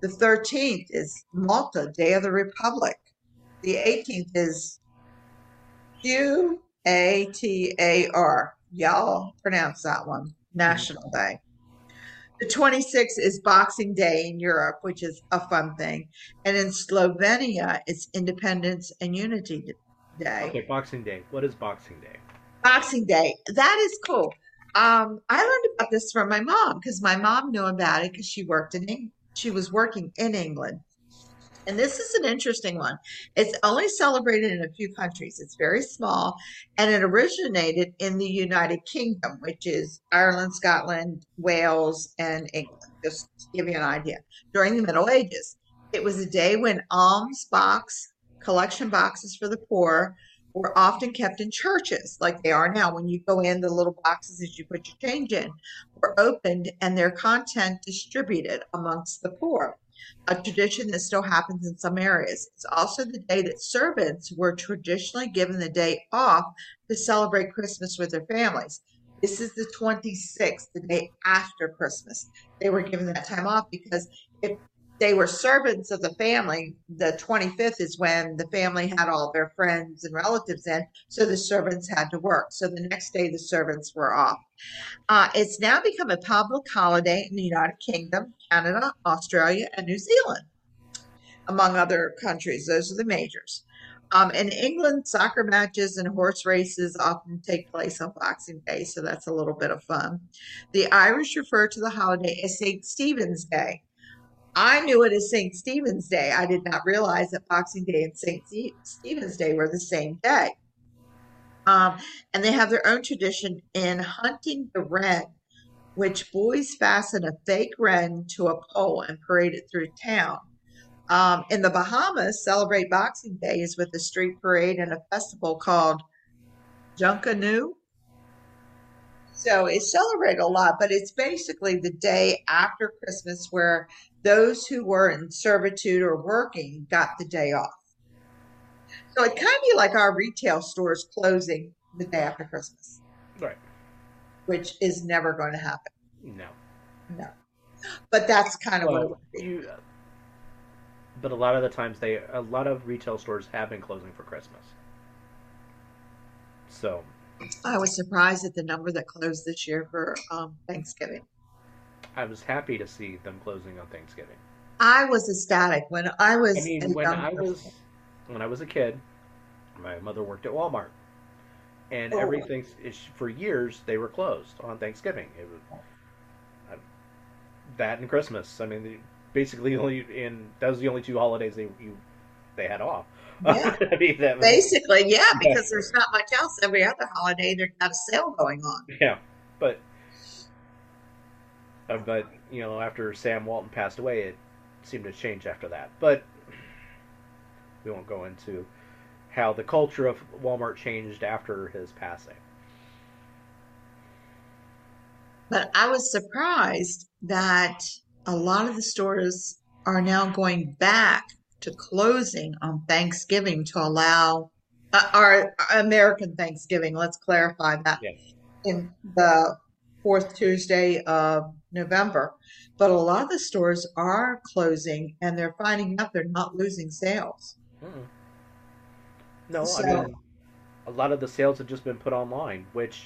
The 13th is Malta, Day of the Republic. The 18th is Q A T A R. Y'all pronounce that one. National Day. The 26th is Boxing Day in Europe, which is a fun thing. And in Slovenia, it's Independence and Unity Day. okay, Boxing Day. What is Boxing Day? Boxing Day. That is cool. Um, I learned about this from my mom because my mom knew about it because she worked in Eng- she was working in England. And this is an interesting one. It's only celebrated in a few countries. It's very small, and it originated in the United Kingdom, which is Ireland, Scotland, Wales, and England. Just to give you an idea. During the Middle Ages, it was a day when alms box collection boxes for the poor were often kept in churches, like they are now. When you go in, the little boxes that you put your change in were opened and their content distributed amongst the poor a tradition that still happens in some areas. It's also the day that servants were traditionally given the day off to celebrate Christmas with their families. This is the 26th, the day after Christmas. They were given that time off because if they were servants of the family, the 25th is when the family had all their friends and relatives in, so the servants had to work. So the next day, the servants were off. Uh, it's now become a public holiday in the United Kingdom, Canada, Australia, and New Zealand, among other countries. Those are the majors. Um, in England, soccer matches and horse races often take place on Boxing Day, so that's a little bit of fun. The Irish refer to the holiday as St. Stephen's Day. I knew it as St. Stephen's Day. I did not realize that Boxing Day and St. Stephen's Day were the same day. Um, and they have their own tradition in hunting the wren, which boys fasten a fake wren to a pole and parade it through town. Um, in the Bahamas, celebrate Boxing Day is with a street parade and a festival called Junkanoo. So it's celebrated a lot, but it's basically the day after Christmas where those who were in servitude or working got the day off. So it kind of be like our retail stores closing the day after Christmas. Right. Which is never going to happen. No. No. But that's kind of well, what it would be. You, but a lot of the times they a lot of retail stores have been closing for Christmas. So I was surprised at the number that closed this year for um, Thanksgiving. I was happy to see them closing on Thanksgiving. I was ecstatic when I was. I mean, when I was when I was a kid, my mother worked at Walmart, and oh. everything for years they were closed on Thanksgiving. It was uh, that and Christmas. I mean, basically only in that was the only two holidays they you they had off. Yeah. I mean, was, basically, yeah, because yeah. there's not much else. Every other holiday, there's got a sale going on. Yeah, but uh, but you know, after Sam Walton passed away, it seemed to change after that. But we won't go into how the culture of Walmart changed after his passing. But I was surprised that a lot of the stores are now going back to closing on Thanksgiving to allow uh, our American Thanksgiving. Let's clarify that yes. in the fourth Tuesday of November. But a lot of the stores are closing and they're finding out they're not losing sales. Mm-mm. No, so, I mean, a lot of the sales have just been put online, which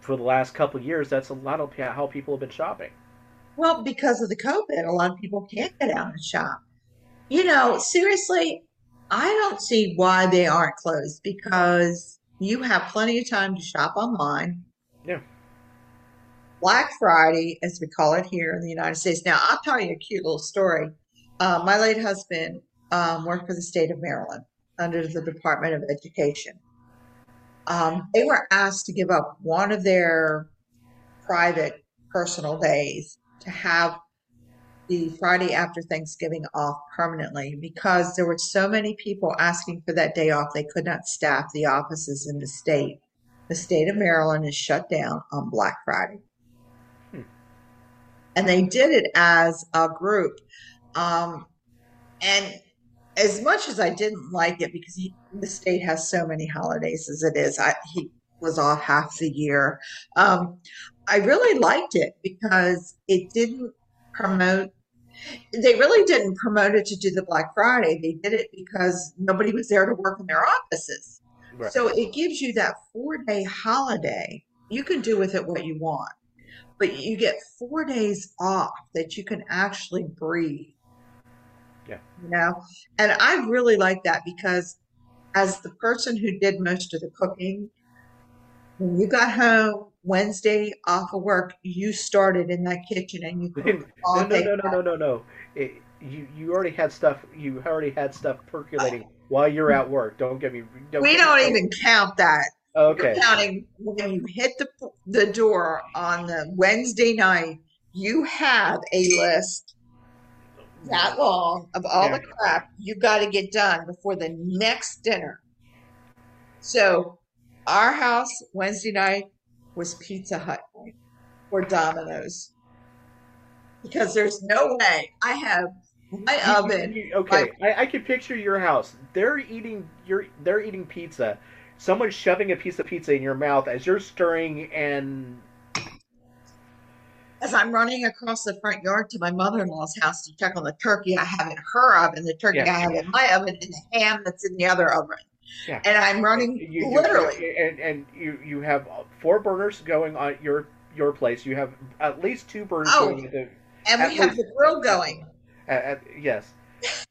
for the last couple years, that's a lot of how people have been shopping. Well, because of the COVID, a lot of people can't get out and shop. You know, seriously, I don't see why they aren't closed because you have plenty of time to shop online. Yeah. Black Friday, as we call it here in the United States. Now, I'll tell you a cute little story. Uh, my late husband um, worked for the state of Maryland under the Department of Education. Um, they were asked to give up one of their private personal days to have the Friday after Thanksgiving off permanently because there were so many people asking for that day off they could not staff the offices in the state. The state of Maryland is shut down on Black Friday. And they did it as a group. Um, and as much as I didn't like it because he, the state has so many holidays as it is, I, he was off half the year. Um, I really liked it because it didn't promote. They really didn't promote it to do the Black Friday. They did it because nobody was there to work in their offices. Right. So it gives you that four day holiday. You can do with it what you want, but you get four days off that you can actually breathe yeah. You know, and I really like that because as the person who did most of the cooking, when you got home Wednesday off of work, you started in that kitchen and you cooked all no, day. No, no, no, no, no, no. It, you you already had stuff. You already had stuff percolating while you're at work. Don't get me. Don't we don't me even count that. Okay. You're counting when you hit the the door on the Wednesday night. You have a list that long of all yeah. the crap you got to get done before the next dinner. So, our house Wednesday night was Pizza Hut or Domino's because there's no way I have my oven. okay, my, I, I can picture your house. They're eating. You're. They're eating pizza. Someone's shoving a piece of pizza in your mouth as you're stirring and as I'm running across the front yard to my mother-in-law's house to check on the turkey I have in her oven, the turkey yeah. I have in my oven, and the ham that's in the other oven. Yeah. And I'm running you, literally. You, and and you you have four burners going on your your place. You have at least two burners oh, going. and we have the grill going. At, at, yes.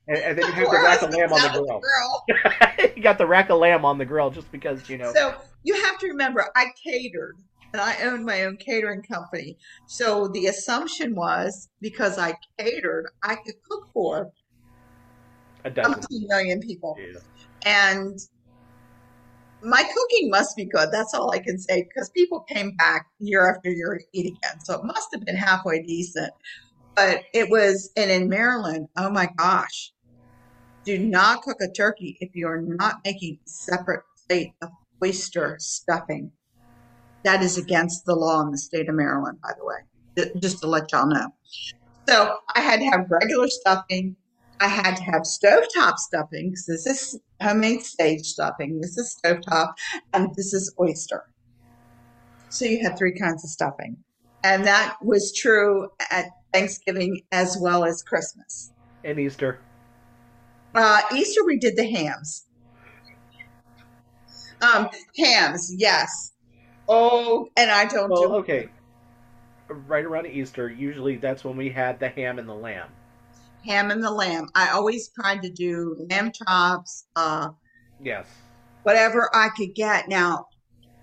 And, and then you have the rack of lamb on the grill. grill. you got the rack of lamb on the grill just because you know. So you have to remember, I catered and I owned my own catering company. So the assumption was because I catered, I could cook for a dozen. 17 million people. Yeah. And my cooking must be good. That's all I can say because people came back year after year to eat again. So it must have been halfway decent. But it was, and in Maryland, oh my gosh, do not cook a turkey if you're not making a separate plate of oyster stuffing. That is against the law in the state of Maryland, by the way, just to let y'all know. So I had to have regular stuffing. I had to have stovetop stuffing because this is homemade stage stuffing. This is stovetop, and this is oyster. So you had three kinds of stuffing. And that was true at Thanksgiving as well as Christmas. And Easter. Uh, Easter, we did the hams. Um, hams, yes. Oh, and I don't Well, do okay. Right around Easter, usually that's when we had the ham and the lamb. ham and the lamb. I always tried to do lamb chops, uh, Yes. whatever I could get. Now,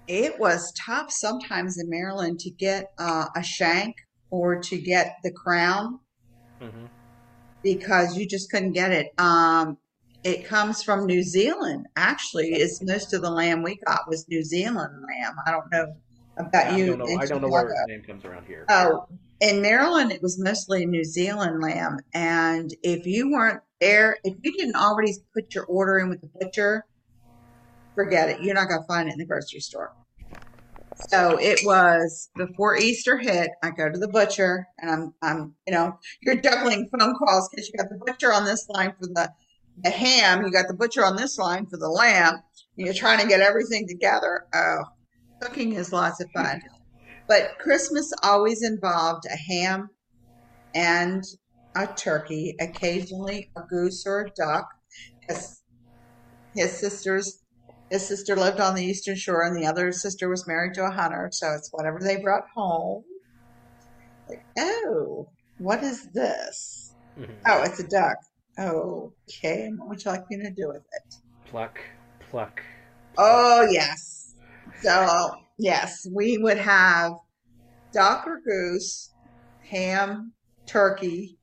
it was tough sometimes in Maryland to get uh, a shank or to get the crown hmm because you just couldn't get it. Um, it comes from New Zealand. Actually, is most of the lamb we got was New Zealand lamb. I don't know about I you. don't know. I don't know where its name comes around here. Oh, in Maryland, it was mostly New Zealand lamb. And if you weren't there, if you didn't already put your order in with the butcher, forget it. You're not going to find it in the grocery store. So it was before Easter hit. I go to the butcher, and I'm, I'm, you know, you're juggling phone calls because you got the butcher on this line for the, the ham, you got the butcher on this line for the lamb. and You're trying to get everything together. Oh, cooking is lots of fun. But Christmas always involved a ham and a turkey, occasionally a goose or a duck. His, his sisters, his sister lived on the eastern shore, and the other sister was married to a hunter, so it's whatever they brought home. Like, oh, what is this? Mhm. Oh, it's a duck. Oh, Okay, and what would you like me to do with it? Pluck, pluck. Oh, yes. So, yes, we would have duck or goose, ham, turkey,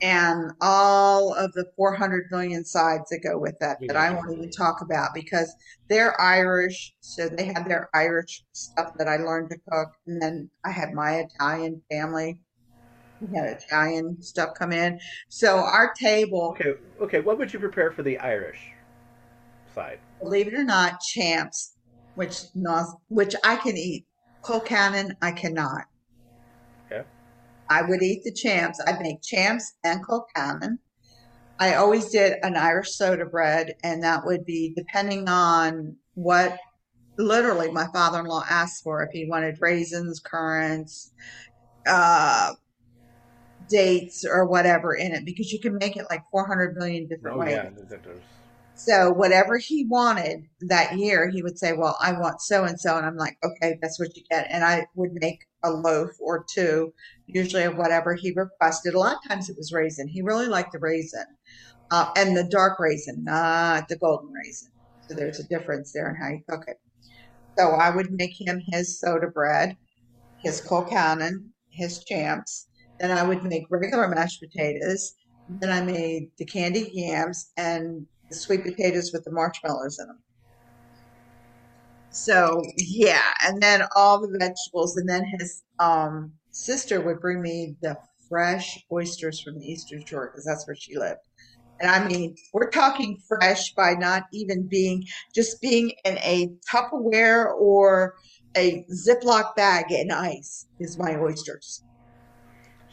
and all of the 400 million sides that go with that that I won't even talk about because they're Irish. So they had their Irish stuff that I learned to cook. And then I had my Italian family. We had Italian stuff come in. So our table, Okay, okay. What would you prepare for the Irish side? believe it or not, champs, which which I can eat. Colcannon, I cannot. I would eat the champs. I'd make champs and colcannon. I always did an Irish soda bread, and that would be depending on what literally my father in law asked for. If he wanted raisins, currants, uh, dates, or whatever in it, because you can make it like 400 million different Oh ways. yeah, th- th- there's- So whatever he wanted that year, he would say, "Well, I want so and so," and I'm like, "Okay, that's what you get." And I would make a loaf or two, usually of whatever he requested. A lot of times it was raisin. He really liked the raisin, uh, and the dark raisin, not the golden raisin. So there's a difference there in how you cook it. So I would make him his soda bread, his colcannon, his champs. Then I would make regular mashed potatoes. Then I made the candied yams and the sweet potatoes with the marshmallows in them. So yeah, and then all the vegetables, and then his um, sister would bring me the fresh oysters from the Eastern Shore because that's where she lived. And I mean, we're talking fresh by not even being just being in a Tupperware or a Ziploc bag in ice is my oysters.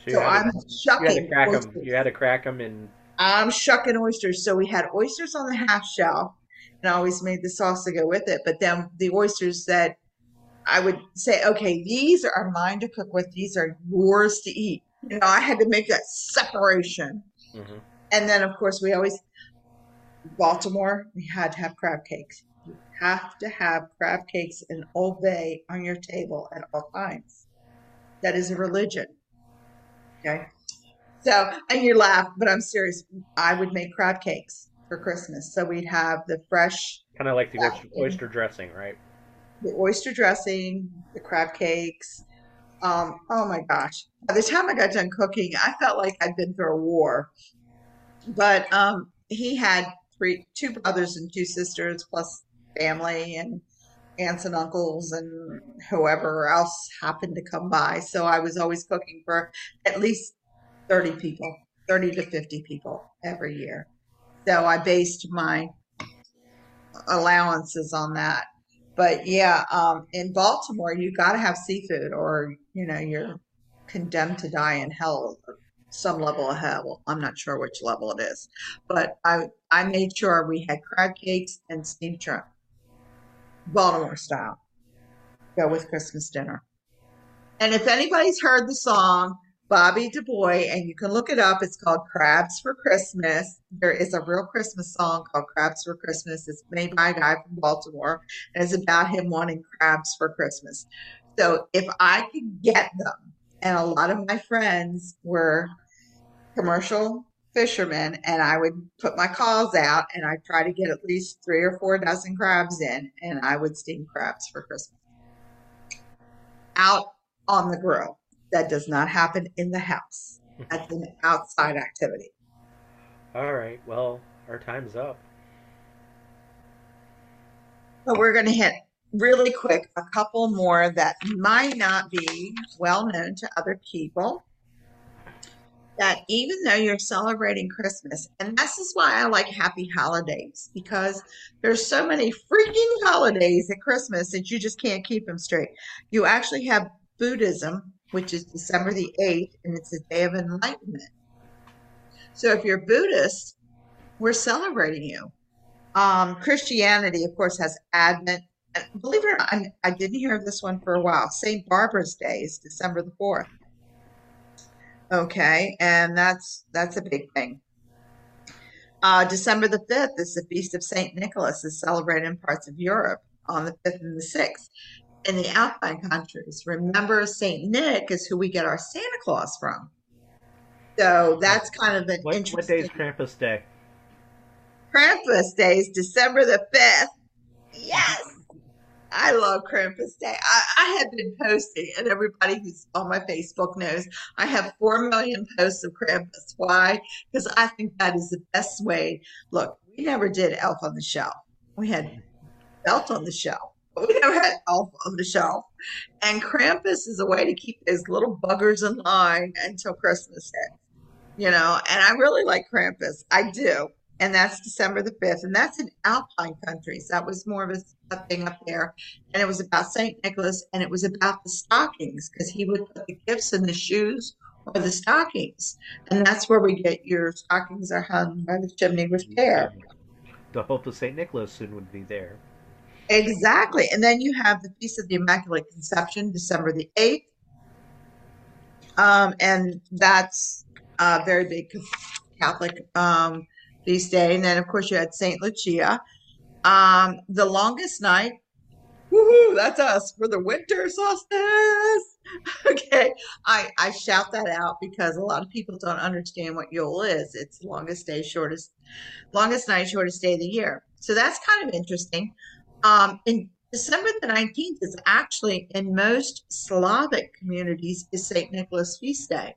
so So I'm to, you had to shucking crack them. You had to crack them in. I'm shucking oysters. So we had oysters on the half shell, and I always made the sauce to go with it. But then the oysters that I would say, okay, these are mine to cook with. These are yours to eat. You know, I had to make that separation. Mhm. And then, of course, we always, Baltimore, we had to have crab cakes. You have to have crab cakes in Old Bay on your table at all times. That is a religion. Okay. So, and you laugh, but I'm serious. I would make crab cakes for Christmas. So we'd have the fresh, Kind of like the oyster, oyster dressing, right? the oyster dressing, the crab cakes. Um, oh my gosh. By the time I got done cooking, I felt like I'd been through a war. But um, he had three, two brothers and two sisters, plus family and aunts and uncles and whoever else happened to come by. So I was always cooking for at least 30 people, 30 to 50 people every year. So I based my allowances on that. But yeah, um, in Baltimore, you got to have seafood or, you know, you're condemned to die in hell, some level of hell. I'm not sure which level it is. But I, I made sure we had crab cakes and steamed shrimp, Baltimore style, go with Christmas dinner. And if anybody's heard the song Bobby Du Bois, and you can look it up, it's called Crabs for Christmas. There is a real Christmas song called Crabs for Christmas. It's made by a guy from Baltimore, and it's about him wanting crabs for Christmas. So if I could get them, and a lot of my friends were commercial fishermen, and I would put my calls out and I'd try to get at least three or four dozen crabs in, and I would steam crabs for Christmas out on the grill. That does not happen in the house. Hmm. That's an outside activity. All right. Well, our time's up. But we're going to hit really quick a couple more that might not be well known to other people. That even though you're celebrating Christmas, and this is why I like happy holidays because there's so many freaking holidays at Christmas that you just can't keep them straight. You actually have Buddhism, which is December the 8th, and it's a day of enlightenment. So if you're Buddhist, we're celebrating you. Um, Christianity, of course, has Advent. And Believe it or not, I, I didn't hear of this one for a while. St. Barbara's Day is December the 4th. Okay, and that's that's a big thing. Uh, December the 5th is the Feast of St. Nicholas, is celebrated in parts of Europe on the 5th and the 6th. In the Alpine countries, remember St. Nick is who we get our Santa Claus from. So that's kind of an What, interesting. what day is Krampus Day? Krampus Day is December the 5th. Yes. I love Krampus Day. I, I have been posting, and everybody who's on my Facebook knows I have 4 million posts of Krampus. Why? Because I think that is the best way. Look, we never did Elf on the Shelf. We had Belt on the Shelf, we have had Elf on the Shelf. And Krampus is a way to keep those little buggers in line until Christmas hits. You know, and I really like Krampus. I do and that's December the 5th. And that's in Alpine countries. That was more of a, a thing up there. And it was about St. Nicholas and it was about the stockings because he would put the gifts in the shoes or the stockings. And that's where we get your stockings are hung by the chimney with care. The hope of St. Nicholas soon would be there. Exactly. And then you have the Feast of the Immaculate Conception, December the 8th. Um, and that's a very big Catholic um, feast day. And then, of course, you had St. Lucia. Um, the longest night, woohoo, that's us for the winter solstice. Okay, I, I shout that out because a lot of people don't understand what Yule is. It's longest day, shortest, longest night, shortest day of the year. So that's kind of interesting. Um, in December the 19th is actually in most Slavic communities is St. Nicholas feast day.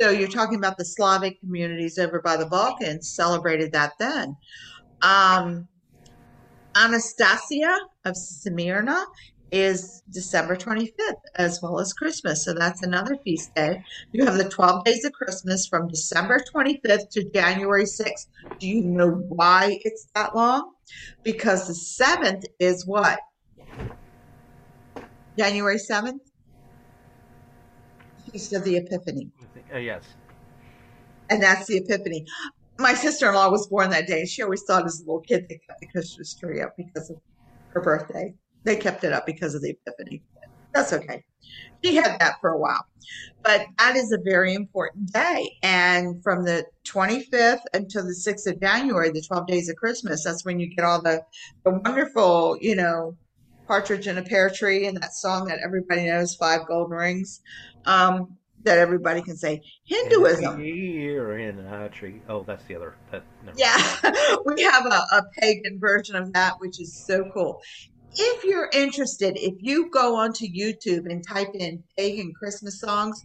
So you're talking about the Slavic communities over by the Balkans celebrated that then. Um, Anastasia of Smyrna is December 25th, as well as Christmas. So that's another feast day. You have the 12 days of Christmas from December 25th to January 6th. Do you know why it's that long? Because the 7th is what? January 7th? Feast of the Epiphany. Uh, yes. and that's the epiphany. My sister in law was born that day. She always thought as a little kid they kept the Christmas tree up because of her birthday. They kept it up because of the epiphany. That's okay. She had that for a while. But that is a very important day. And from the 25th until the 6th of January, the 12 days of Christmas, that's when you get all the, the wonderful, you know, partridge in a pear tree and that song that everybody knows, Five Golden Rings. Um, that everybody can say. Hinduism. Year in a tree. Oh, that's the other. That, mind. Yeah, we have a, a pagan version of that, which is so cool. If you're interested, if you go onto YouTube and type in pagan Christmas songs,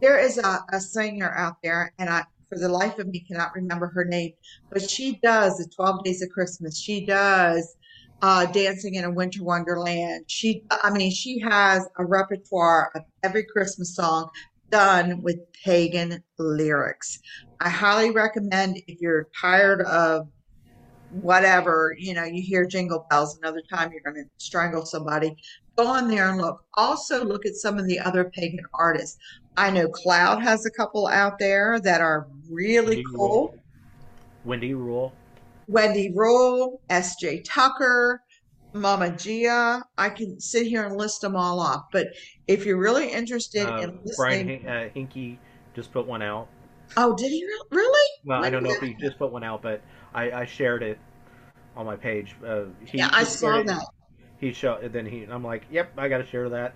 there is a, a singer out there, and I, for the life of me, cannot remember her name, but she does the 12 Days of Christmas. She does uh, Dancing in a Winter Wonderland. She, I mean, she has a repertoire of every Christmas song done with pagan lyrics. I highly recommend if you're tired of whatever, you know, you hear jingle bells, another time you're going to strangle somebody. Go on there and look. Also, look at some of the other pagan artists. I know Cloud has a couple out there that are really Wendy cool. Rule. Wendy Rule. Wendy Rule, S.J. Tucker, Mama Gia. I can sit here and list them all off. But if you're really interested Uh, in Brian listening, Hin- uh, Hinky just put one out. oh, did he re- really? Well, I don't know did if he just put one out, but I, I shared it on my page. Uh, he, Yeah, I saw it. that. He showed. Then he. I'm like, yep, I got to share that.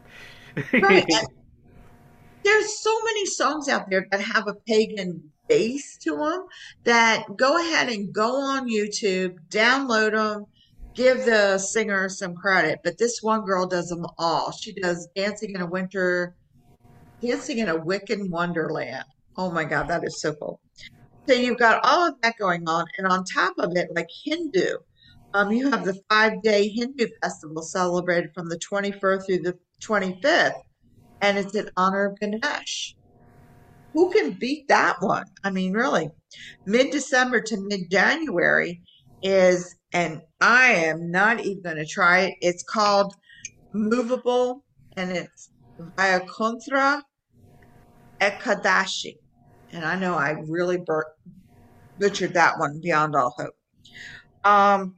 Right. There's so many songs out there that have a pagan base to them that go ahead and go on YouTube, download them, give the singer some credit. But this one girl does them all. She does Dancing in a Winter, Dancing in a Wiccan Wonderland. Oh my God, that is so cool. So you've got all of that going on, and on top of it, like Hindu, um, you have the five-day Hindu festival celebrated from the 21st through the 25th, and it's in honor of Ganesh. Who can beat that one? I mean, really, mid-December to mid-January is, and I am not even going to try it. It's called Movable, and it's Vayakontra Ekadashi. And I know I really bur- butchered that one beyond all hope. Um,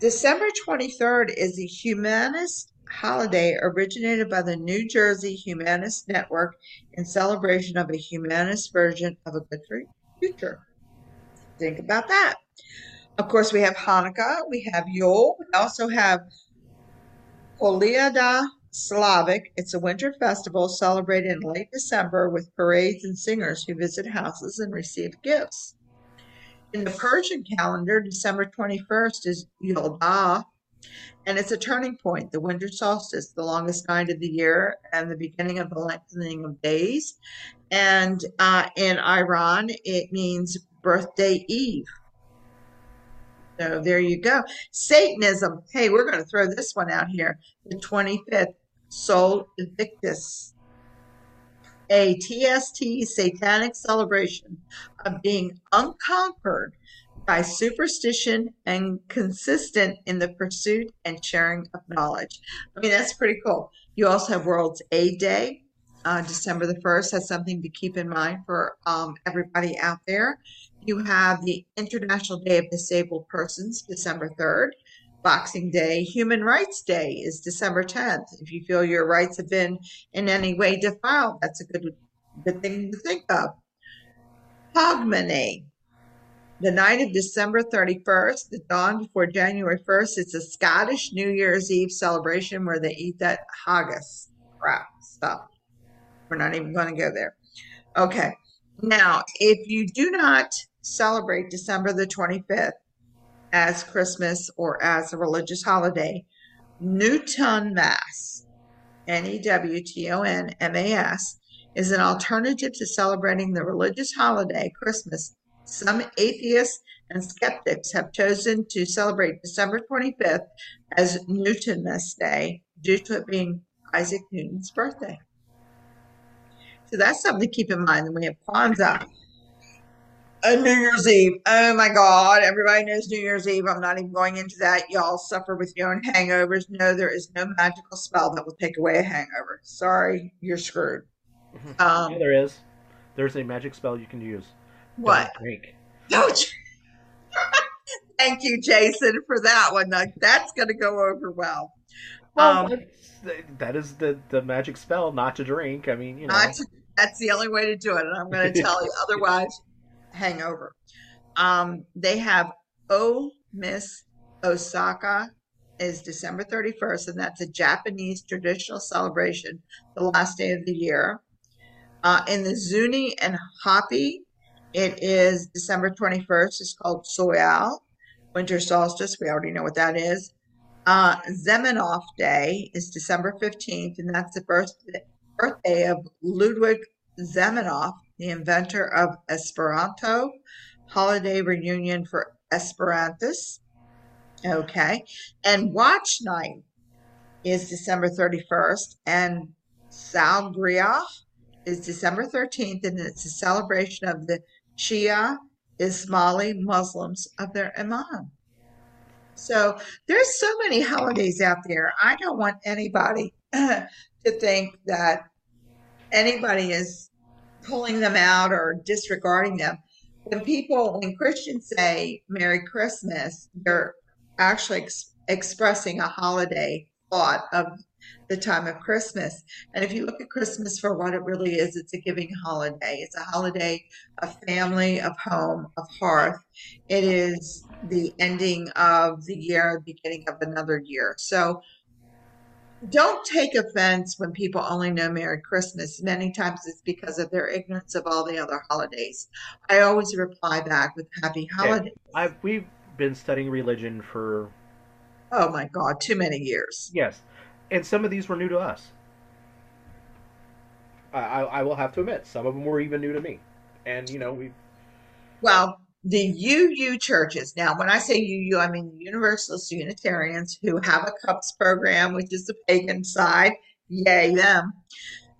December 23rd is a humanist holiday originated by the New Jersey Humanist Network in celebration of a humanist version of a good future. Think about that. Of course, we have Hanukkah, we have Yule, we also have Kolyada Slavic. It's a winter festival celebrated in late December with parades and singers who visit houses and receive gifts. In the Persian calendar, December 21st is Yulda, and it's a turning point, the winter solstice, the longest night of the year, and the beginning of the lengthening of days. And uh, in Iran, it means birthday eve. So there you go. Satanism. Hey, we're going to throw this one out here. The 25th, Sol Invictus, a TST satanic celebration of being unconquered by superstition and consistent in the pursuit and sharing of knowledge. I mean, that's pretty cool. You also have World AIDS Day. Uh, December the 1st has something to keep in mind for um, everybody out there. You have the International Day of Disabled Persons, December 3rd. Boxing Day, Human Rights Day is December 10th. If you feel your rights have been in any way defiled, that's a good, good thing to think of. Hogmanay, the night of December 31st, the dawn before January 1st, it's a Scottish New Year's Eve celebration where they eat that haggis crap stuff. We're not even going to go there. Okay. Now, if you do not celebrate December the 25th as Christmas or as a religious holiday, Newtonmas, N E W T O N M A S, is an alternative to celebrating the religious holiday Christmas. Some atheists and skeptics have chosen to celebrate December 25th as Newtonmas Day due to it being Isaac Newton's birthday. So that's something to keep in mind. Then we have Kwanzaa. Uh, New Year's Eve. Oh my God. Everybody knows New Year's Eve. I'm not even going into that. Y'all suffer with your own hangovers. No, there is no magical spell that will take away a hangover. Sorry, you're screwed. Um, yeah, there is. There's a magic spell you can use. what? Don't drink. Don't? Thank you, Jason, for that one. Now, That's going to go over well. Well, Um, that is the the magic spell, not to drink. I mean, you know. To- that's the only way to do it. And I'm going to tell you, otherwise, hangover. Um, they have O Miss Osaka is December 31st, and that's a Japanese traditional celebration, the last day of the year. Uh, in the Zuni and Hopi, it is December 21st. It's called Soyal, winter solstice. We already know what that is. Uh, Zamenhof Day is December 15th, and that's the birthday, birthday of Ludwig Zamenhof, the inventor of Esperanto, holiday reunion for Esperantists. Okay. And watch night is December 31st, and Salgirah is December 13th, and it's a celebration of the Shia Ismaili Muslims of their Imam. So there's so many holidays out there. I don't want anybody to think that anybody is pulling them out or disregarding them. When people, when Christians say Merry Christmas, they're actually ex- expressing a holiday thought of the time of Christmas. And if you look at Christmas for what it really is, it's a giving holiday. It's a holiday of family, of home, of hearth. It is the ending of the year, the beginning of another year. So don't take offense when people only know Merry Christmas. Many times it's because of their ignorance of all the other holidays. I always reply back with Happy Holidays. I've, we've been studying religion for. Oh my God, too many years. Yes. And some of these were new to us. I, I will have to admit, some of them were even new to me. And, you know, we. Well, the UU churches. Now, when I say UU, I mean Universalist Unitarians who have a CUUPS program, which is the pagan side. Yay, them.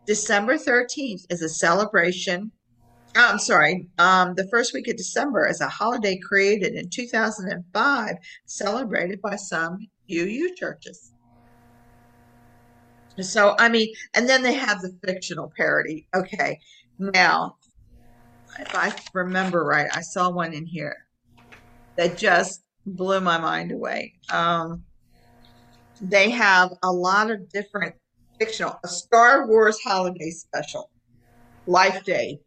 December 13th is a celebration. Oh, I'm sorry. Um, the first week of December is a holiday created in 2005, celebrated by some UU churches. So, I mean, and then they have the fictional parody. Okay. Now, if I remember right, I saw one in here that just blew my mind away. Um, they have a lot of different fictional, a Star Wars holiday special, Life Day,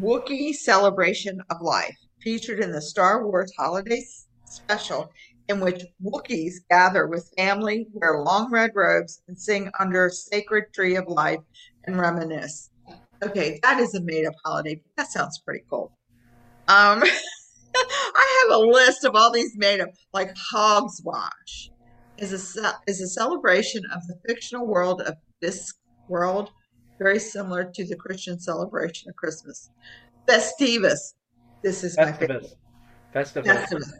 Wookiee Celebration of Life, featured in the Star Wars holiday special, in which Wookiees gather with family, wear long red robes, and sing under a sacred tree of life and reminisce. Okay, that is a made up holiday. That sounds pretty cool. Um, I have a list of all these made up, like Hogswatch is a is a celebration of the fictional world of this world, very similar to the Christian celebration of Christmas. Festivus. This is Festivus. my favorite. Festivus. Festivus.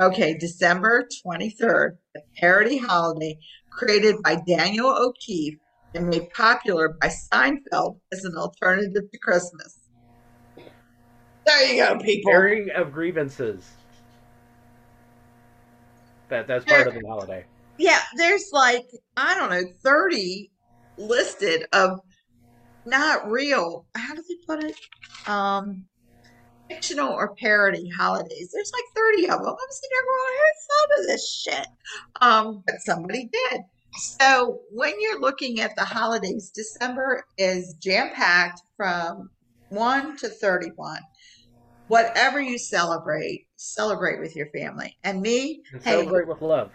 Okay, December 23rd, a parody holiday created by Daniel O'Keefe and made popular by Seinfeld as an alternative to Christmas. There you go, people. Airing of grievances. That that's part there, of the holiday. Yeah, there's like I don't know, thirty listed of not real. How do they put it? Um, fictional or parody holidays. There's like thirty of them. I'm sitting there going, "Who thought of this shit?" Um, but somebody did. So when you're looking at the holidays, December is jam packed from 1 to 31. Whatever you celebrate, celebrate with your family. And me, and celebrate with love.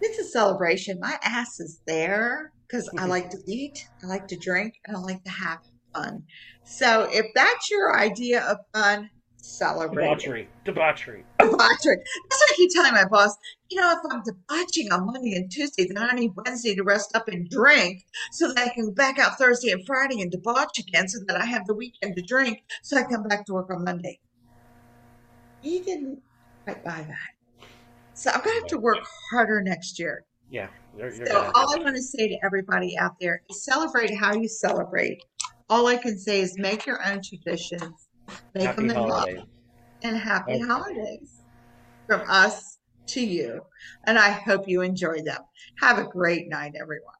It's a celebration. My ass is there because I like to eat, I like to drink, and I like to have fun. So if that's your idea of fun, celebrate. Debauchery. Debauchery. Debauchery. That's what I keep telling my boss. You know, if I'm debauching on Monday and Tuesday, then I need Wednesday to rest up and drink so that I can back out Thursday and Friday and debauch again so that I have the weekend to drink so I come back to work on Monday. He didn't quite buy that. So I'm going to have to work harder next year. Yeah. You're, you're so all I want to say to everybody out there is celebrate how you celebrate. All I can say is make your own traditions Make happy them holidays. And happy okay. holidays from us to you. And I hope you enjoy them. Have a great night, everyone.